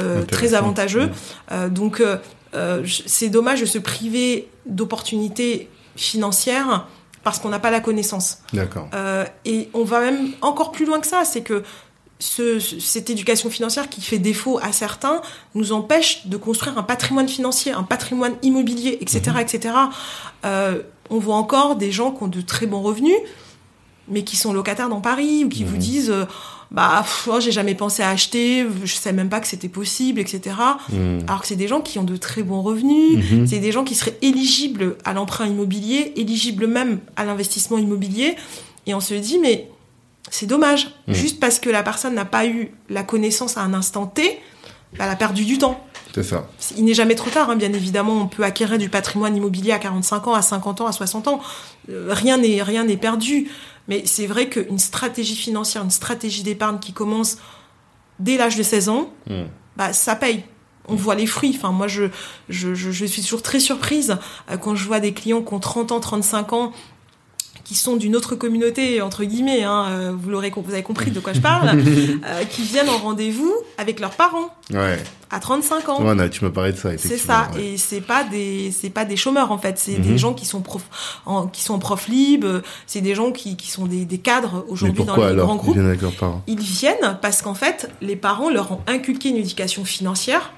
très Intéressant. avantageux. Mmh. Euh, donc, euh, euh, c'est dommage de se priver d'opportunités financières parce qu'on n'a pas la connaissance. D'accord. Euh, et on va même encore plus loin que ça, c'est que ce- ce- cette éducation financière qui fait défaut à certains nous empêche de construire un patrimoine financier, un patrimoine immobilier, etc., etc. Euh, on voit encore des gens qui ont de très bons revenus, mais qui sont locataires dans Paris ou qui vous Mhm. disent euh, bah oh, j'ai jamais pensé à acheter, je savais même pas que c'était possible, etc. Mmh. Alors que c'est des gens qui ont de très bons revenus, Mhm. c'est des gens qui seraient éligibles à l'emprunt immobilier, éligibles même à l'investissement immobilier. Et on se dit, mais c'est dommage. Mhm. Juste parce que la personne n'a pas eu la connaissance à un instant T, bah, elle a perdu du temps. C'est ça. Il n'est jamais trop tard, hein, bien évidemment. On peut acquérir du patrimoine immobilier à 45 ans, à 50 ans, à 60 ans. Euh, rien n'est rien n'est perdu. Mais c'est vrai qu'une stratégie financière, une stratégie d'épargne qui commence dès l'âge de 16 ans, Mmh. bah, ça paye. On voit les fruits. Enfin, moi, je, je, je, je suis toujours très surprise euh, quand je vois des clients qui ont 30 ans, 35 ans, qui sont d'une autre communauté, entre guillemets, hein, euh, vous l'aurez, vous avez compris de quoi je parle, [LAUGHS] euh, qui viennent en rendez-vous avec leurs parents Ouais. à 35 ans. Ouais, tu m'as parlé de ça, C'est ça, ouais. et c'est pas des c'est pas des chômeurs en fait, c'est Mhm. des gens qui sont prof, en, qui sont prof libre, c'est des gens qui, qui sont des, des cadres aujourd'hui dans les grands alors? Groupes. Ils viennent avec leurs parents? Ils viennent parce qu'en fait, les parents leur ont inculqué une éducation financière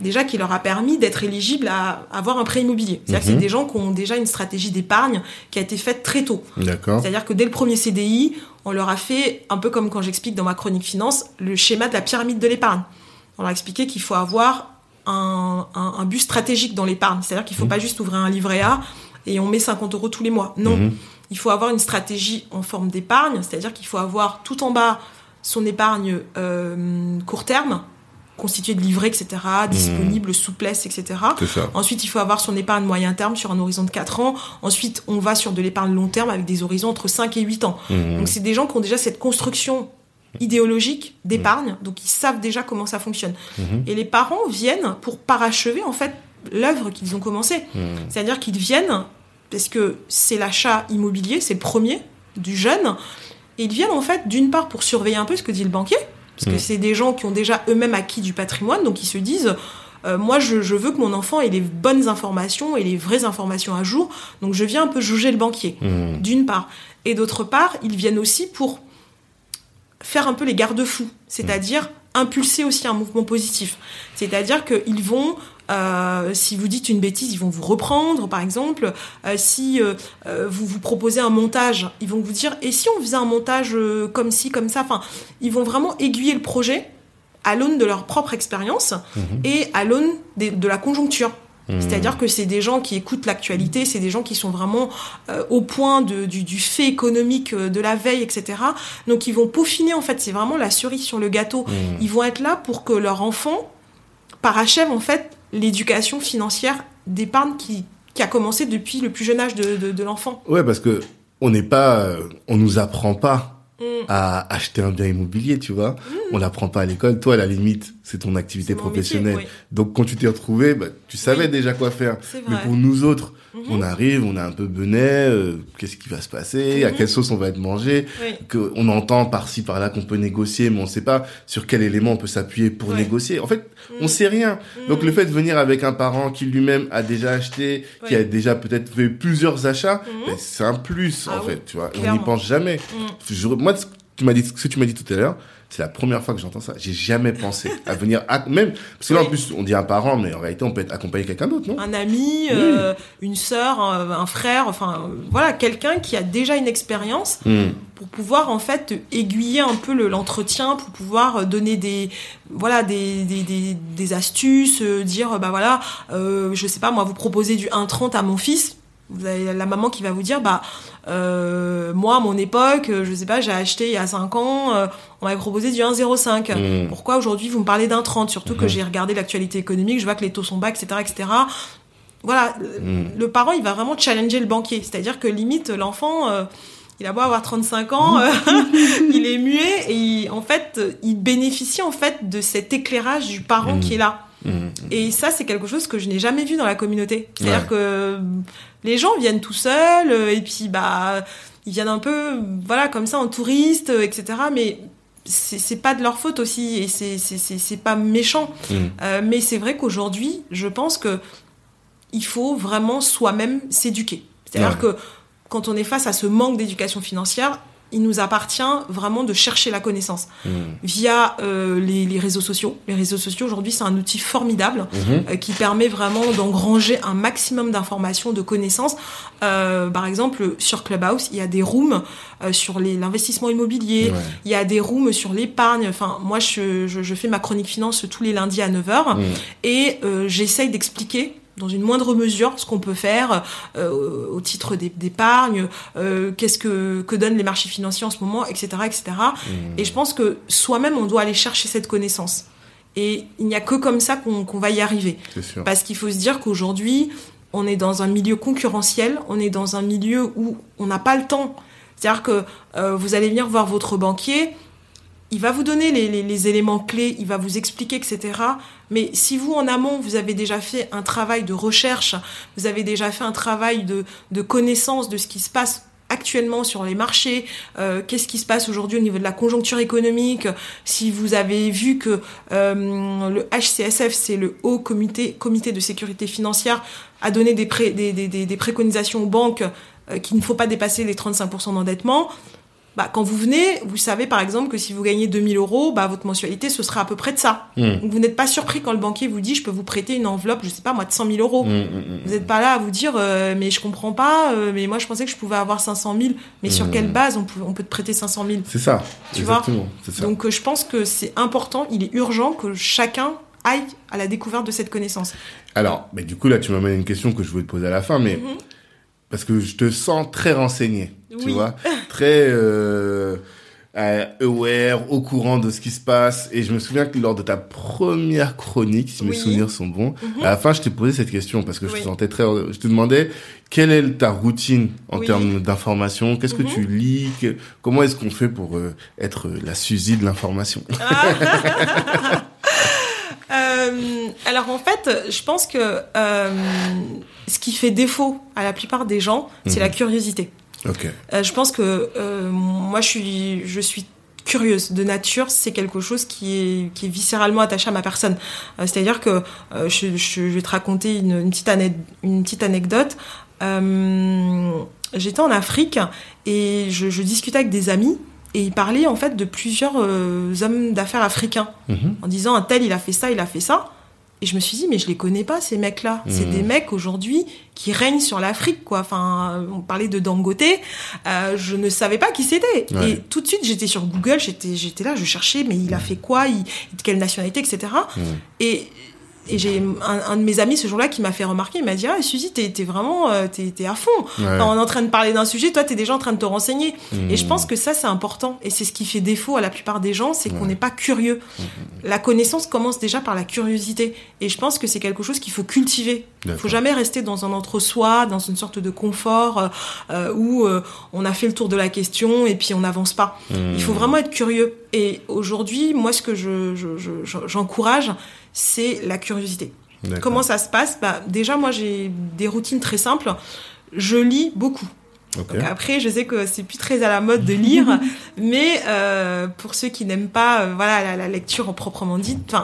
déjà qui leur a permis d'être éligibles à avoir un prêt immobilier. C'est-à-dire que c'est Mhm. des gens qui ont déjà une stratégie d'épargne qui a été faite très tôt. D'accord. C'est-à-dire que dès le premier CDI, on leur a fait, un peu comme quand j'explique dans ma chronique finance, le schéma de la pyramide de l'épargne. On leur a expliqué qu'il faut avoir un, un, un but stratégique dans l'épargne. C'est-à-dire qu'il ne faut pas juste ouvrir un livret A et on met 50 euros tous les mois. Non. Mhm. Il faut avoir une stratégie en forme d'épargne, c'est-à-dire qu'il faut avoir tout en bas son épargne euh, court terme, constituée de livrets, etc., disponible, souplesse, etc. Ensuite, il faut avoir son épargne moyen terme sur un horizon de 4 ans. Ensuite, on va sur de l'épargne long terme avec des horizons entre 5 et 8 ans. Mhm. Donc, c'est des gens qui ont déjà cette construction idéologique d'épargne, donc ils savent déjà comment ça fonctionne. Mhm. Et les parents viennent pour parachever, en fait, l'œuvre qu'ils ont commencé. Mhm. C'est-à-dire qu'ils viennent, parce que c'est l'achat immobilier, c'est le premier du jeune, et ils viennent, en fait, d'une part pour surveiller un peu ce que dit le banquier, parce que c'est des gens qui ont déjà eux-mêmes acquis du patrimoine, donc ils se disent... Euh, moi, je, je veux que mon enfant ait les bonnes informations et les vraies informations à jour. Donc, je viens un peu juger le banquier, Mhm. d'une part. Et d'autre part, ils viennent aussi pour faire un peu les garde-fous, c'est-à-dire impulser aussi un mouvement positif. C'est-à-dire qu'ils vont, euh, si vous dites une bêtise, ils vont vous reprendre, par exemple. Euh, si euh, vous vous proposez un montage, ils vont vous dire, et si on faisait un montage comme ci, comme ça? Enfin, ils vont vraiment aiguiller le projet à l'aune de leur propre expérience Mhm. et à l'aune de la conjoncture. Mhm. C'est-à-dire que c'est des gens qui écoutent l'actualité, c'est des gens qui sont vraiment euh, au point de, du, du fait économique euh, de la veille, etc. Donc ils vont peaufiner, en fait, c'est vraiment la cerise sur le gâteau. Mhm. Ils vont être là pour que leur enfant parachève, en fait, l'éducation financière d'épargne qui, qui a commencé depuis le plus jeune âge de, de, de l'enfant. Ouais, parce que on n'est pas, euh, on nous apprend pas Mm. à acheter un bien immobilier, tu vois. On l'apprend pas à l'école. Toi, à la limite, c'est ton activité professionnelle. métier, Donc, quand tu t'es retrouvé, bah, tu savais Oui. déjà quoi faire. Mais pour nous autres, Mhm. on arrive, on a un peu benet, euh, qu'est-ce qui va se passer, à Mhm. quelle sauce on va être mangé, Oui. que on entend par-ci par-là qu'on peut négocier, mais on sait pas sur quel élément on peut s'appuyer pour négocier. En fait, on Mm. sait rien. Donc Mm. le fait de venir avec un parent qui lui-même a déjà acheté, qui a déjà peut-être fait plusieurs achats, Mhm. ben, c'est un plus Ah en fait, tu vois. On n'y pense jamais. Je- moi, tu m'as dit, ce que tu m'as dit tout à l'heure, c'est la première fois que j'entends ça. J'ai jamais pensé à venir, à- même parce que là en plus on dit un parent, mais en réalité on peut être accompagné quelqu'un d'autre, non? Un ami, euh, une sœur, un, un frère, enfin euh, voilà, quelqu'un qui a déjà une expérience Hmm. pour pouvoir en fait aiguiller un peu le- l'entretien, pour pouvoir euh, donner des voilà des, des, des, des astuces, euh, dire bah voilà, euh, je sais pas moi, vous proposez du 1,30 à mon fils. Vous avez la maman qui va vous dire bah euh, moi à mon époque, euh, je sais pas, j'ai acheté il y a 5 ans, euh, on m'avait proposé du 1,05. Hmm. Pourquoi aujourd'hui vous me parlez d'un 30 Surtout que Mhm. j'ai regardé l'actualité économique, je vois que les taux sont bas, etc., etc. Voilà, Mhm. le parent il va vraiment challenger le banquier, c'est-à-dire que limite l'enfant euh, il a beau avoir 35 ans, [LAUGHS] il est muet et il- en fait il bénéficie en fait de cet éclairage du parent Mhm. qui est là. Hmm. Et ça c'est quelque chose que je n'ai jamais vu dans la communauté. C'est-à-dire Ouais. que les gens viennent tout seuls euh, et puis bah ils viennent un peu voilà comme ça en touriste, euh, etc. Mais c'est pas de leur faute aussi et c'est pas méchant. Hmm. Euh, mais c'est vrai qu'aujourd'hui, je pense que il faut vraiment soi-même s'éduquer. C'est-à-dire que quand on est face à ce manque d'éducation financière, il nous appartient vraiment de chercher la connaissance Hmm. via euh, les, les réseaux sociaux. Les réseaux sociaux aujourd'hui, c'est un outil formidable Mhm. euh, qui permet vraiment d'engranger un maximum d'informations, de connaissances. Euh, par exemple, sur Clubhouse, il y a des rooms sur l'investissement immobilier, Ouais. il y a des rooms sur l'épargne. Enfin, moi, je, je, je fais ma chronique finance tous les lundis à 9h Hmm. et j'essaye d'expliquer dans une moindre mesure ce qu'on peut faire euh, au titre d'é- d'épargne, euh, qu'est-ce que, que donnent les marchés financiers en ce moment, etc. etc. Hmm. Et je pense que soi-même, on doit aller chercher cette connaissance. Et il n'y a que comme ça qu'on qu'on va y arriver. Sûr. Parce qu'il faut se dire qu'aujourd'hui, on est dans un milieu concurrentiel, on est dans un milieu où on n'a pas le temps. C'est-à-dire que euh, vous allez venir voir votre banquier, il va vous donner les, éléments clés, il va vous expliquer, etc. Mais si vous, en amont, vous avez déjà fait un travail de recherche, vous avez déjà fait un travail de, connaissance de ce qui se passe actuellement sur les marchés, euh, qu'est-ce qui se passe aujourd'hui au niveau de la conjoncture économique, si vous avez vu que euh, le HCSF, c'est le Haut Comité, Comité de Sécurité Financière, a donné des préconisations aux banques euh, qu'il ne faut pas dépasser les 35% d'endettement, bah, quand vous venez, vous savez par exemple que si vous gagnez 2000 euros, bah, votre mensualité, ce sera à peu près de ça. Mm. Donc, vous n'êtes pas surpris quand le banquier vous dit, je peux vous prêter une enveloppe, je sais pas moi, de 100 000 euros. Mm, mm, mm. Vous n'êtes pas là à vous dire, euh, mais je comprends pas, euh, mais moi je pensais que je pouvais avoir 500 000, mais sur quelle base on peut, on peut te prêter 500 000 C'est ça. Tu vois? Exactement. C'est ça. Donc euh, je pense que c'est important, il est urgent que chacun aille à la découverte de cette connaissance. Alors, mais du coup, là, tu m'amènes une question que je voulais te poser à la fin, mais Mhm. Parce que je te sens très renseigné, tu vois, très euh, euh, aware, au courant de ce qui se passe. Et je me souviens que lors de ta première chronique, si mes souvenirs sont bons, Mhm. à la fin, je t'ai posé cette question parce que je Oui. te sentais très. Je te demandais quelle est ta routine en termes d'information, qu'est-ce que Mhm. tu lis, que- comment est-ce qu'on fait pour euh, être la Suzy de l'information? [LAUGHS] Euh, alors en fait, je pense que euh, ce qui fait défaut à la plupart des gens, c'est Mhm. la curiosité. Ok. Euh, je pense que moi, je suis, je suis curieuse de nature. C'est quelque chose qui est, qui est viscéralement attaché à ma personne. C'est-à-dire que je, je- je vais te raconter une, une petite, ane- une petite anecdote. J'étais en Afrique et je, je discutais avec des amis et ils parlaient en fait de plusieurs euh, hommes d'affaires africains Mhm. en disant un tel il a fait ça, il a fait ça. Et je me suis dit mais je les connais pas ces mecs-là. C'est Mhm. des mecs aujourd'hui qui règnent sur l'Afrique quoi. Enfin on parlait de Dangote, euh, je ne savais pas qui c'était. Ouais. Et tout de suite j'étais sur Google, j'étais j'étais là, je cherchais mais il a fait quoi, il, de quelle nationalité, etc. Mhm. Et et j'ai un, un de mes amis ce jour-là qui m'a fait remarquer, il m'a dit ah Suzy t'es vraiment euh, t'es à fond. Ouais. Enfin, on est en train de parler d'un sujet, toi t'es déjà en train de te renseigner. Et je pense que ça, c'est important. Et c'est ce qui fait défaut à la plupart des gens, c'est qu'on Ouais. n'est pas curieux. La connaissance commence déjà par la curiosité. Et je pense que c'est quelque chose qu'il faut cultiver. Il faut jamais rester dans un entre-soi, dans une sorte de confort euh, euh, où euh, on a fait le tour de la question et puis on n'avance pas. Il faut vraiment être curieux. Et aujourd'hui, moi, ce que je, je- je- je- j'encourage, c'est la curiosité. Comment ça se passe? Bah, Déjà, moi, j'ai des routines très simples. Je lis beaucoup. Donc après, je sais que c'est plus très à la mode de lire, [LAUGHS] mais euh, pour ceux qui n'aiment pas euh, voilà la, la lecture en proprement dite,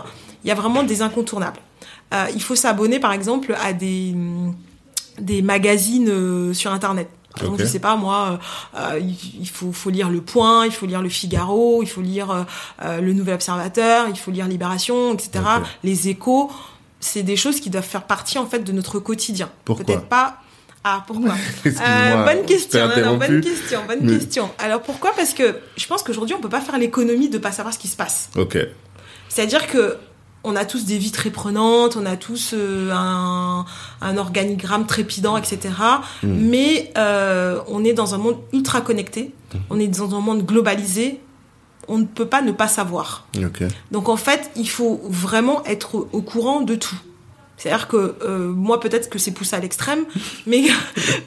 il y a vraiment des incontournables. Euh, il faut s'abonner par exemple à des des magazines sur internet. Par exemple, Ok. je sais pas moi, euh, euh, il faut, faut lire Le Point, il faut lire Le Figaro, il faut lire euh, Le Nouvel Observateur, il faut lire Libération, etc. Les Échos, c'est des choses qui doivent faire partie en fait de notre quotidien. Pourquoi Peut-être pas. Ah pourquoi [LAUGHS] euh, bonne question, non, non, bonne question, bonne Mais- question. Alors pourquoi? Parce que je pense qu'aujourd'hui on peut pas faire l'économie de pas savoir ce qui se passe. Ok. C'est-à-dire que on a tous des vies très prenantes, on a tous euh, un, un organigramme trépidant, etc. Mm. Mais euh, on est dans un monde ultra connecté, Mm-hmm. on est dans un monde globalisé. On ne peut pas ne pas savoir. Donc en fait, il faut vraiment être au- au courant de tout. C'est-à-dire que euh, moi, peut-être que c'est poussé à l'extrême, [LAUGHS] mais,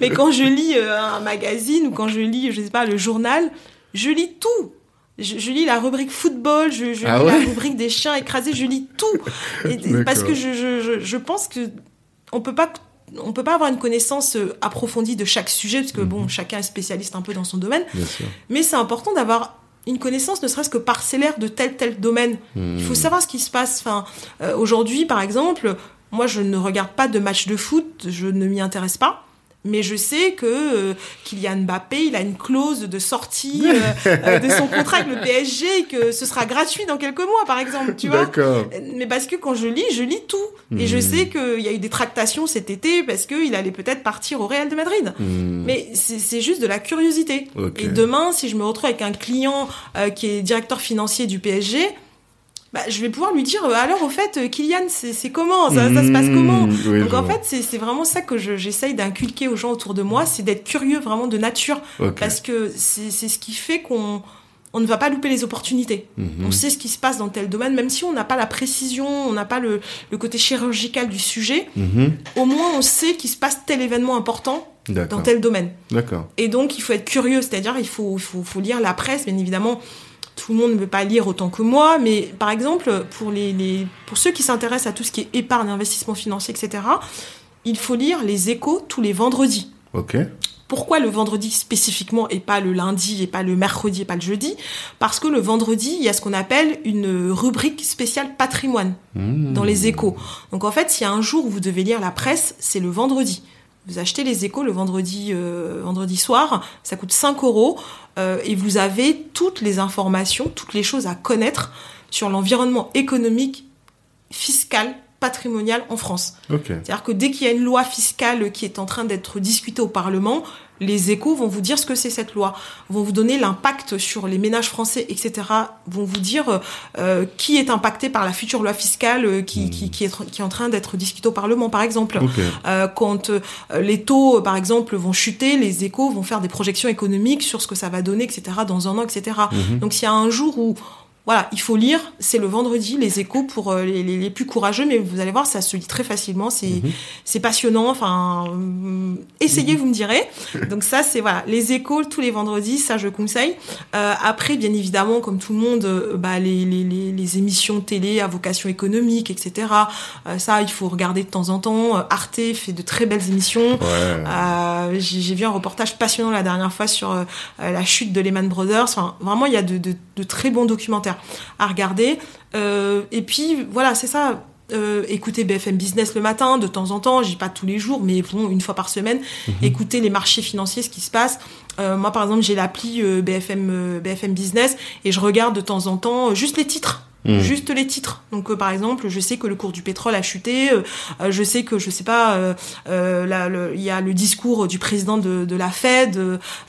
mais quand je lis un magazine ou quand je lis, je sais pas, le journal, je lis tout. Je, je lis la rubrique football, je, je Ah lis ouais la rubrique des chiens écrasés, je lis tout. Et- [LAUGHS] parce que je, je, je, pense que on peut pas on peut pas avoir une connaissance euh, approfondie de chaque sujet parce que Mhm. bon chacun est spécialiste un peu dans son domaine mais c'est important d'avoir une connaissance ne serait-ce que parcellaire de tel tel domaine il faut Mhm. savoir ce qui se passe. Enfin, euh, aujourd'hui, par exemple, moi, je ne regarde pas de match de foot, je ne m'y intéresse pas. Mais je sais que euh, Kylian Mbappé, il a une clause de sortie euh, [LAUGHS] euh, de son contrat avec le PSG et que ce sera gratuit dans quelques mois, par exemple, tu vois. Mais parce que quand je lis, je lis tout. Et je Mhm. sais qu'il y a eu des tractations cet été parce qu'il allait peut-être partir au Real de Madrid. Mhm. Mais c'est juste de la curiosité. Et demain, si je me retrouve avec un client euh, qui est directeur financier du PSG, bah, je vais pouvoir lui dire euh, alors au fait euh, Kylian c'est comment? Ça, ça se passe comment? Mhm. Oui, donc en vois. fait c'est vraiment ça que je- j'essaye d'inculquer aux gens autour de moi c'est d'être curieux vraiment de nature Ok. parce que c'est ce qui fait qu'on on ne va pas louper les opportunités Mhm. on sait ce qui se passe dans tel domaine même si on n'a pas la précision on n'a pas le, le côté chirurgical du sujet Mhm. au moins on sait qu'il se passe tel événement important dans tel domaine D'accord. et donc, il faut être curieux, c'est-à-dire il faut, faut, faut lire la presse, bien évidemment. Tout le monde ne peut pas lire autant que moi, mais par exemple, pour, les, les, pour ceux qui s'intéressent à tout ce qui est épargne, investissement financier, etc., il faut lire les échos tous les vendredis. Ok. Pourquoi le vendredi spécifiquement et pas le lundi et pas le mercredi et pas le jeudi? Parce que le vendredi, il y a ce qu'on appelle une rubrique spéciale patrimoine Mhm. dans les échos. Donc en fait, s'il y a un jour où vous devez lire la presse, c'est le vendredi. Vous achetez les échos le vendredi, vendredi soir, ça coûte 5 euros et vous avez toutes les informations, toutes les choses à connaître sur l'environnement économique, fiscal, patrimonial en France. C'est-à-dire que dès qu'il y a une loi fiscale qui est en train d'être discutée au Parlement, les échos vont vous dire ce que c'est cette loi, vont vous donner l'impact sur les ménages français, etc. Vont vous dire euh, qui est impacté par la future loi fiscale euh, qui, qui, qui, est, qui est en train d'être discutée au Parlement, par exemple. Euh, quand euh, les taux, par exemple, vont chuter, les échos vont faire des projections économiques sur ce que ça va donner, etc. dans un an, etc. Mhm. Donc s'il y a un jour où voilà, il faut lire. C'est le vendredi, les échos pour euh, les, plus courageux, mais vous allez voir, ça se lit très facilement. C'est mhm. passionnant. Enfin, euh, essayez, vous me direz. Donc ça, c'est voilà, les échos tous les vendredis, ça je conseille. Euh, après, bien évidemment, comme tout le monde, euh, bah, les, les, les, émissions télé à vocation économique, etc. ça, il faut regarder de temps en temps. Arte fait de très belles émissions. Ouais. J'ai vu un reportage passionnant la dernière fois sur la chute de Lehman Brothers. Enfin, vraiment, il y a de, de, de très bons documentaires à regarder. Euh, et puis voilà, c'est ça. Euh, écouter BFM Business le matin de temps en temps, je dis pas tous les jours, mais bon, une fois par semaine, mhm. écouter les marchés financiers, ce qui se passe. Euh, moi, par exemple, j'ai l'appli BFM BFM Business et je regarde de temps en temps juste les titres Hmm. Juste les titres. Donc euh, par exemple, je sais que le cours du pétrole a chuté. Euh, euh, je sais que je sais pas. il y a le discours du président de, de la Fed,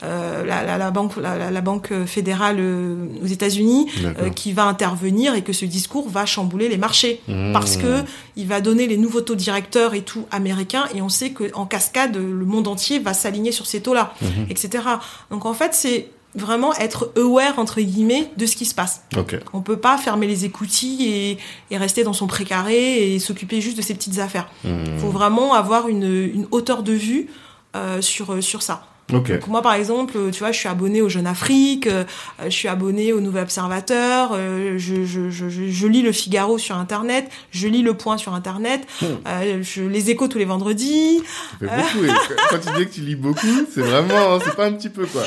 la, la, la, banque la, la, banque fédérale aux États-Unis, qui va intervenir et que ce discours va chambouler les marchés hmm. parce que il va donner les nouveaux taux directeurs et tout américains et on sait que en cascade le monde entier va s'aligner sur ces taux-là, hmm. etc. Donc en fait c'est vraiment être aware entre guillemets de ce qui se passe. Okay. On peut pas fermer les écoutilles et, et rester dans son précaré et s'occuper juste de ses petites affaires. Il mmh. faut vraiment avoir une, une hauteur de vue euh, sur sur ça. Okay. moi, par exemple, tu vois, je suis abonné au Jeune Afrique, euh, je suis abonné au Nouvel Observateur, euh, je, je, je, je, lis le Figaro sur Internet, je lis Le Point sur Internet, hmm. euh, je les écho tous les vendredis. Ça fait beaucoup. quand tu dis que tu lis beaucoup, c'est vraiment, c'est pas un petit peu quoi.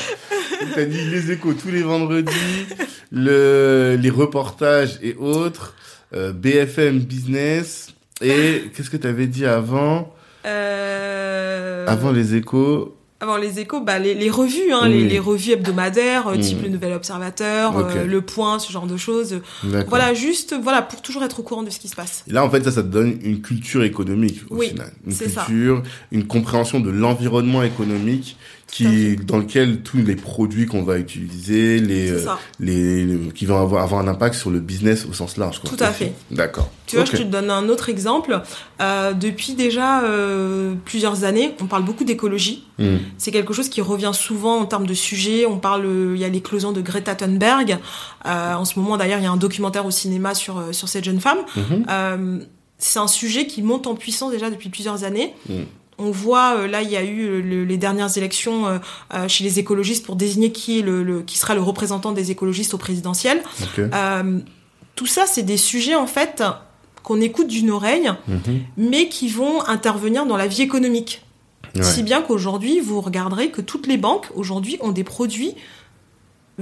Tu as dit les échos tous les vendredis, le, les reportages et autres, BFM Business, et qu'est-ce que tu avais dit avant? Avant les échos avant les échos, bah, les, les revues, hein, les, les, revues hebdomadaires, euh, type mm. le Nouvel Observateur, euh, le Point, ce genre de choses. Voilà, juste, voilà, pour toujours être au courant de ce qui se passe. Et là, en fait, ça, ça te donne une culture économique au oui, final, une culture, une compréhension de l'environnement économique qui dans lequel tous les produits qu'on va utiliser, les, euh, les, qui vont avoir, avoir un impact sur le business au sens large. Quoi. Tout à fait. D'accord. Tu vois, je te donne un autre exemple. Euh, depuis déjà euh, plusieurs années, on parle beaucoup d'écologie. Hmm. C'est quelque chose qui revient souvent en termes de sujets. On parle, il y a l'éclosion de Greta Thunberg. Euh, en ce moment, d'ailleurs, il y a un documentaire au cinéma sur sur cette jeune femme. Mhm. C'est un sujet qui monte en puissance déjà depuis plusieurs années. Hmm. On voit, euh, là, il y a eu euh, les dernières élections euh, chez les écologistes pour désigner qui, est le, qui sera le représentant des écologistes au présidentiel. tout ça, c'est des sujets, en fait, qu'on écoute d'une oreille, mhm. mais qui vont intervenir dans la vie économique. Si bien qu'aujourd'hui, vous regarderez que toutes les banques, aujourd'hui, ont des produits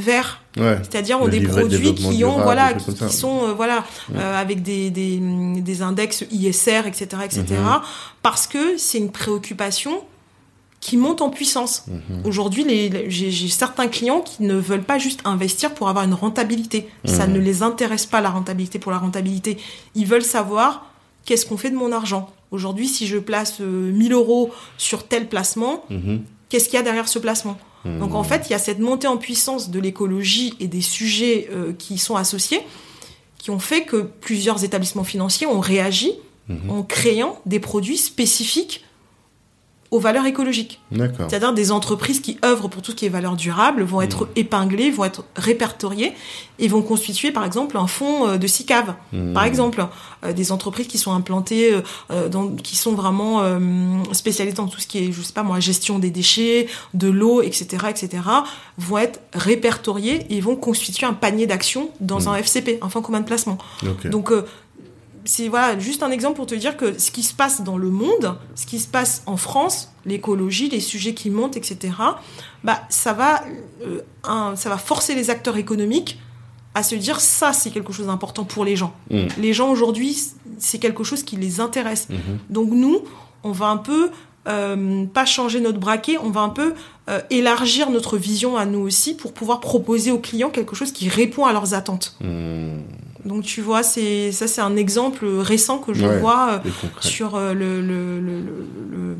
verts. C'est-à-dire ont des produits qui ont voilà qui, sont euh, voilà euh, avec des, des, des, index ISR etc etc parce que c'est une préoccupation qui monte en puissance. Mhm. Aujourd'hui, les, j'ai certains clients qui ne veulent pas juste investir pour avoir une rentabilité. Ça mhm. ne les intéresse pas la rentabilité pour la rentabilité. Ils veulent savoir qu'est-ce qu'on fait de mon argent? Aujourd'hui, si je place 1000 euh, euros sur tel placement, qu'est-ce qu'il y a derrière ce placement? Donc en fait, il y a cette montée en puissance de l'écologie et des sujets euh, qui y sont associés qui ont fait que plusieurs établissements financiers ont réagi mhm. en créant des produits spécifiques aux valeurs écologiques. C'est-à-dire des entreprises qui œuvrent pour tout ce qui est valeur durable vont être mmh. épinglées, vont être répertoriées et vont constituer par exemple un fonds euh, de SICAV. Mmh. Par exemple, euh, des entreprises qui sont implantées, euh, dans, qui sont vraiment spécialisées dans tout ce qui est, je sais pas moi, gestion des déchets, de l'eau, etc., etc., vont être répertoriées et vont constituer un panier d'actions dans mmh. un FCP, un fonds commun de placement. Donc c'est voilà juste un exemple pour te dire que ce qui se passe dans le monde, ce qui se passe en France, l'écologie, les sujets qui montent, etc. Bah ça va, euh, ça va forcer les acteurs économiques à se dire ça c'est quelque chose d'important pour les gens. Mm. Les gens aujourd'hui c'est quelque chose qui les intéresse. Mm-hmm. Donc nous on va un peu euh, pas changer notre braquet, on va un peu euh, élargir notre vision à nous aussi pour pouvoir proposer aux clients quelque chose qui répond à leurs attentes. Mmh. Donc tu vois, c'est ça c'est un exemple récent que je Ouais, vois euh, sur euh, le, le, le, le,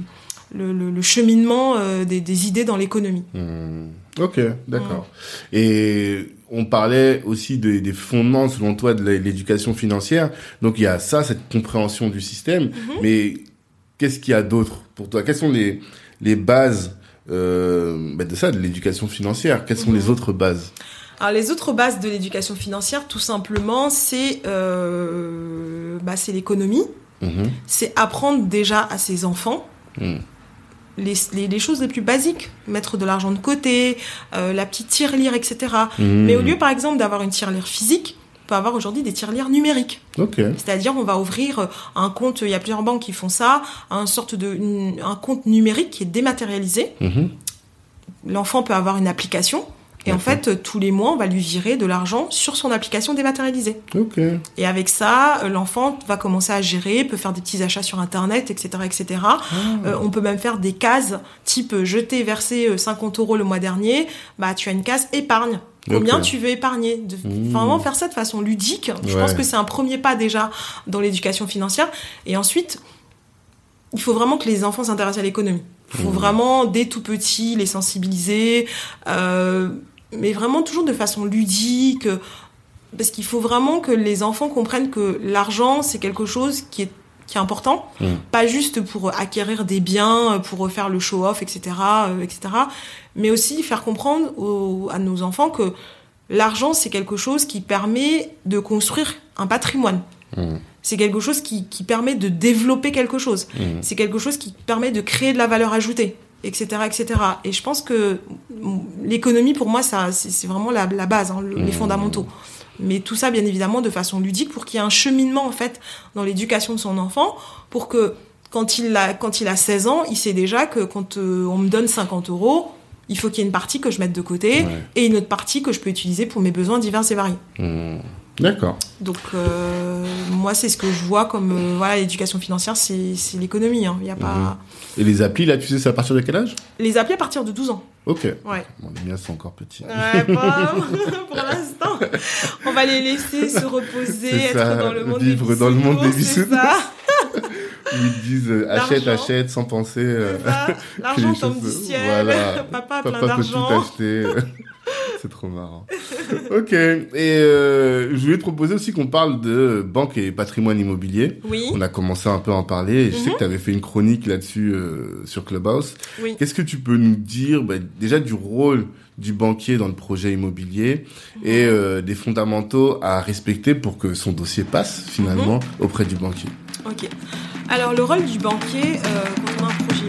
le, le- le cheminement euh, des, des idées dans l'économie. Hmm. Ok, d'accord. Et on parlait aussi des, des fondements, selon toi, de l'é- l'éducation financière. Donc il y a ça, cette compréhension du système. Mhm. Mais qu'est-ce qu'il y a d'autre pour toi? Quelles sont les, les bases euh, bah, de ça, de l'éducation financière? Quelles sont Mhm. les autres bases? Alors les autres bases de l'éducation financière, tout simplement, c'est euh, bah, c'est l'économie, Mhm. c'est apprendre déjà à ses enfants Hmm. les, les, les choses les plus basiques, mettre de l'argent de côté, euh, la petite tirelire, etc. Hmm. Mais au lieu, par exemple, d'avoir une tirelire physique, on peut avoir aujourd'hui des tirelires numériques. C'est-à-dire, on va ouvrir un compte, il y a plusieurs banques qui font ça, un sorte de, une- un compte numérique qui est dématérialisé. Mhm. L'enfant peut avoir une application. Et en fait, euh, tous les mois, on va lui virer de l'argent sur son application dématérialisée. Et avec ça, euh, l'enfant va commencer à gérer, peut faire des petits achats sur Internet, etc., etc. Ah. Euh, on peut même faire des cases, type je t'ai versé euh, 50 euros le mois dernier, bah tu as une case épargne. Combien tu veux épargner de, Mmh. Vraiment faire ça de façon ludique. Je Ouais. pense que c'est un premier pas déjà dans l'éducation financière. Et ensuite, il faut vraiment que les enfants s'intéressent à l'économie. Il faut Mmh. vraiment, dès tout petit, les sensibiliser, euh, mais vraiment toujours de façon ludique, parce qu'il faut vraiment que les enfants comprennent que l'argent, c'est quelque chose qui est, qui est important, Mmh. pas juste pour acquérir des biens, pour faire le show-off, etc., euh, etc., mais aussi faire comprendre aux- à nos enfants que l'argent, c'est quelque chose qui permet de construire un patrimoine. Hmm. C'est quelque chose qui, qui permet de développer quelque chose. Hmm. C'est quelque chose qui permet de créer de la valeur ajoutée, etc., etc. Et je pense que l'économie, pour moi, ça, c'est vraiment la, la base, hein, le- les Mmh. fondamentaux. Mais tout ça, bien évidemment, de façon ludique, pour qu'il y ait un cheminement, en fait, dans l'éducation de son enfant, pour que quand il a, quand il a 16 ans, il sait déjà que quand euh, on me donne 50 euros, il faut qu'il y ait une partie que je mette de côté Ouais. et une autre partie que je peux utiliser pour mes besoins divers et variés. Hmm. D'accord. Donc euh, moi c'est ce que je vois comme euh, voilà l'éducation financière c'est c'est l'économie hein. il y a pas Et les applis, là, tu sais, c'est à partir de quel âge? Les appeler à partir de 12 ans. Ok. Ouais. Bon, les miens sont encore petits. Ouais, pas [LAUGHS] pour l'instant. On va les laisser se reposer, C'est être ça, dans le monde vivre des dans le monde des [LAUGHS] Où ils disent euh, achète, achète sans penser. [LAUGHS] L'argent tombe choses- du ciel. Voilà. Papa plein Papa peut tout d'argent. acheter. C'est trop marrant. [LAUGHS] ok. Et euh, je voulais te proposer aussi qu'on parle de banque et patrimoine immobilier. Oui, On a commencé un peu à en parler. Et je sais Mhm. que tu avais fait une chronique là-dessus euh, sur Clubhouse. oui. Qu'est-ce que tu peux nous dire bah, déjà du rôle du banquier dans le projet immobilier et Mhm. euh, des fondamentaux à respecter pour que son dossier passe finalement Mhm. auprès du banquier? Ok. Alors le rôle du banquier quand on a un projet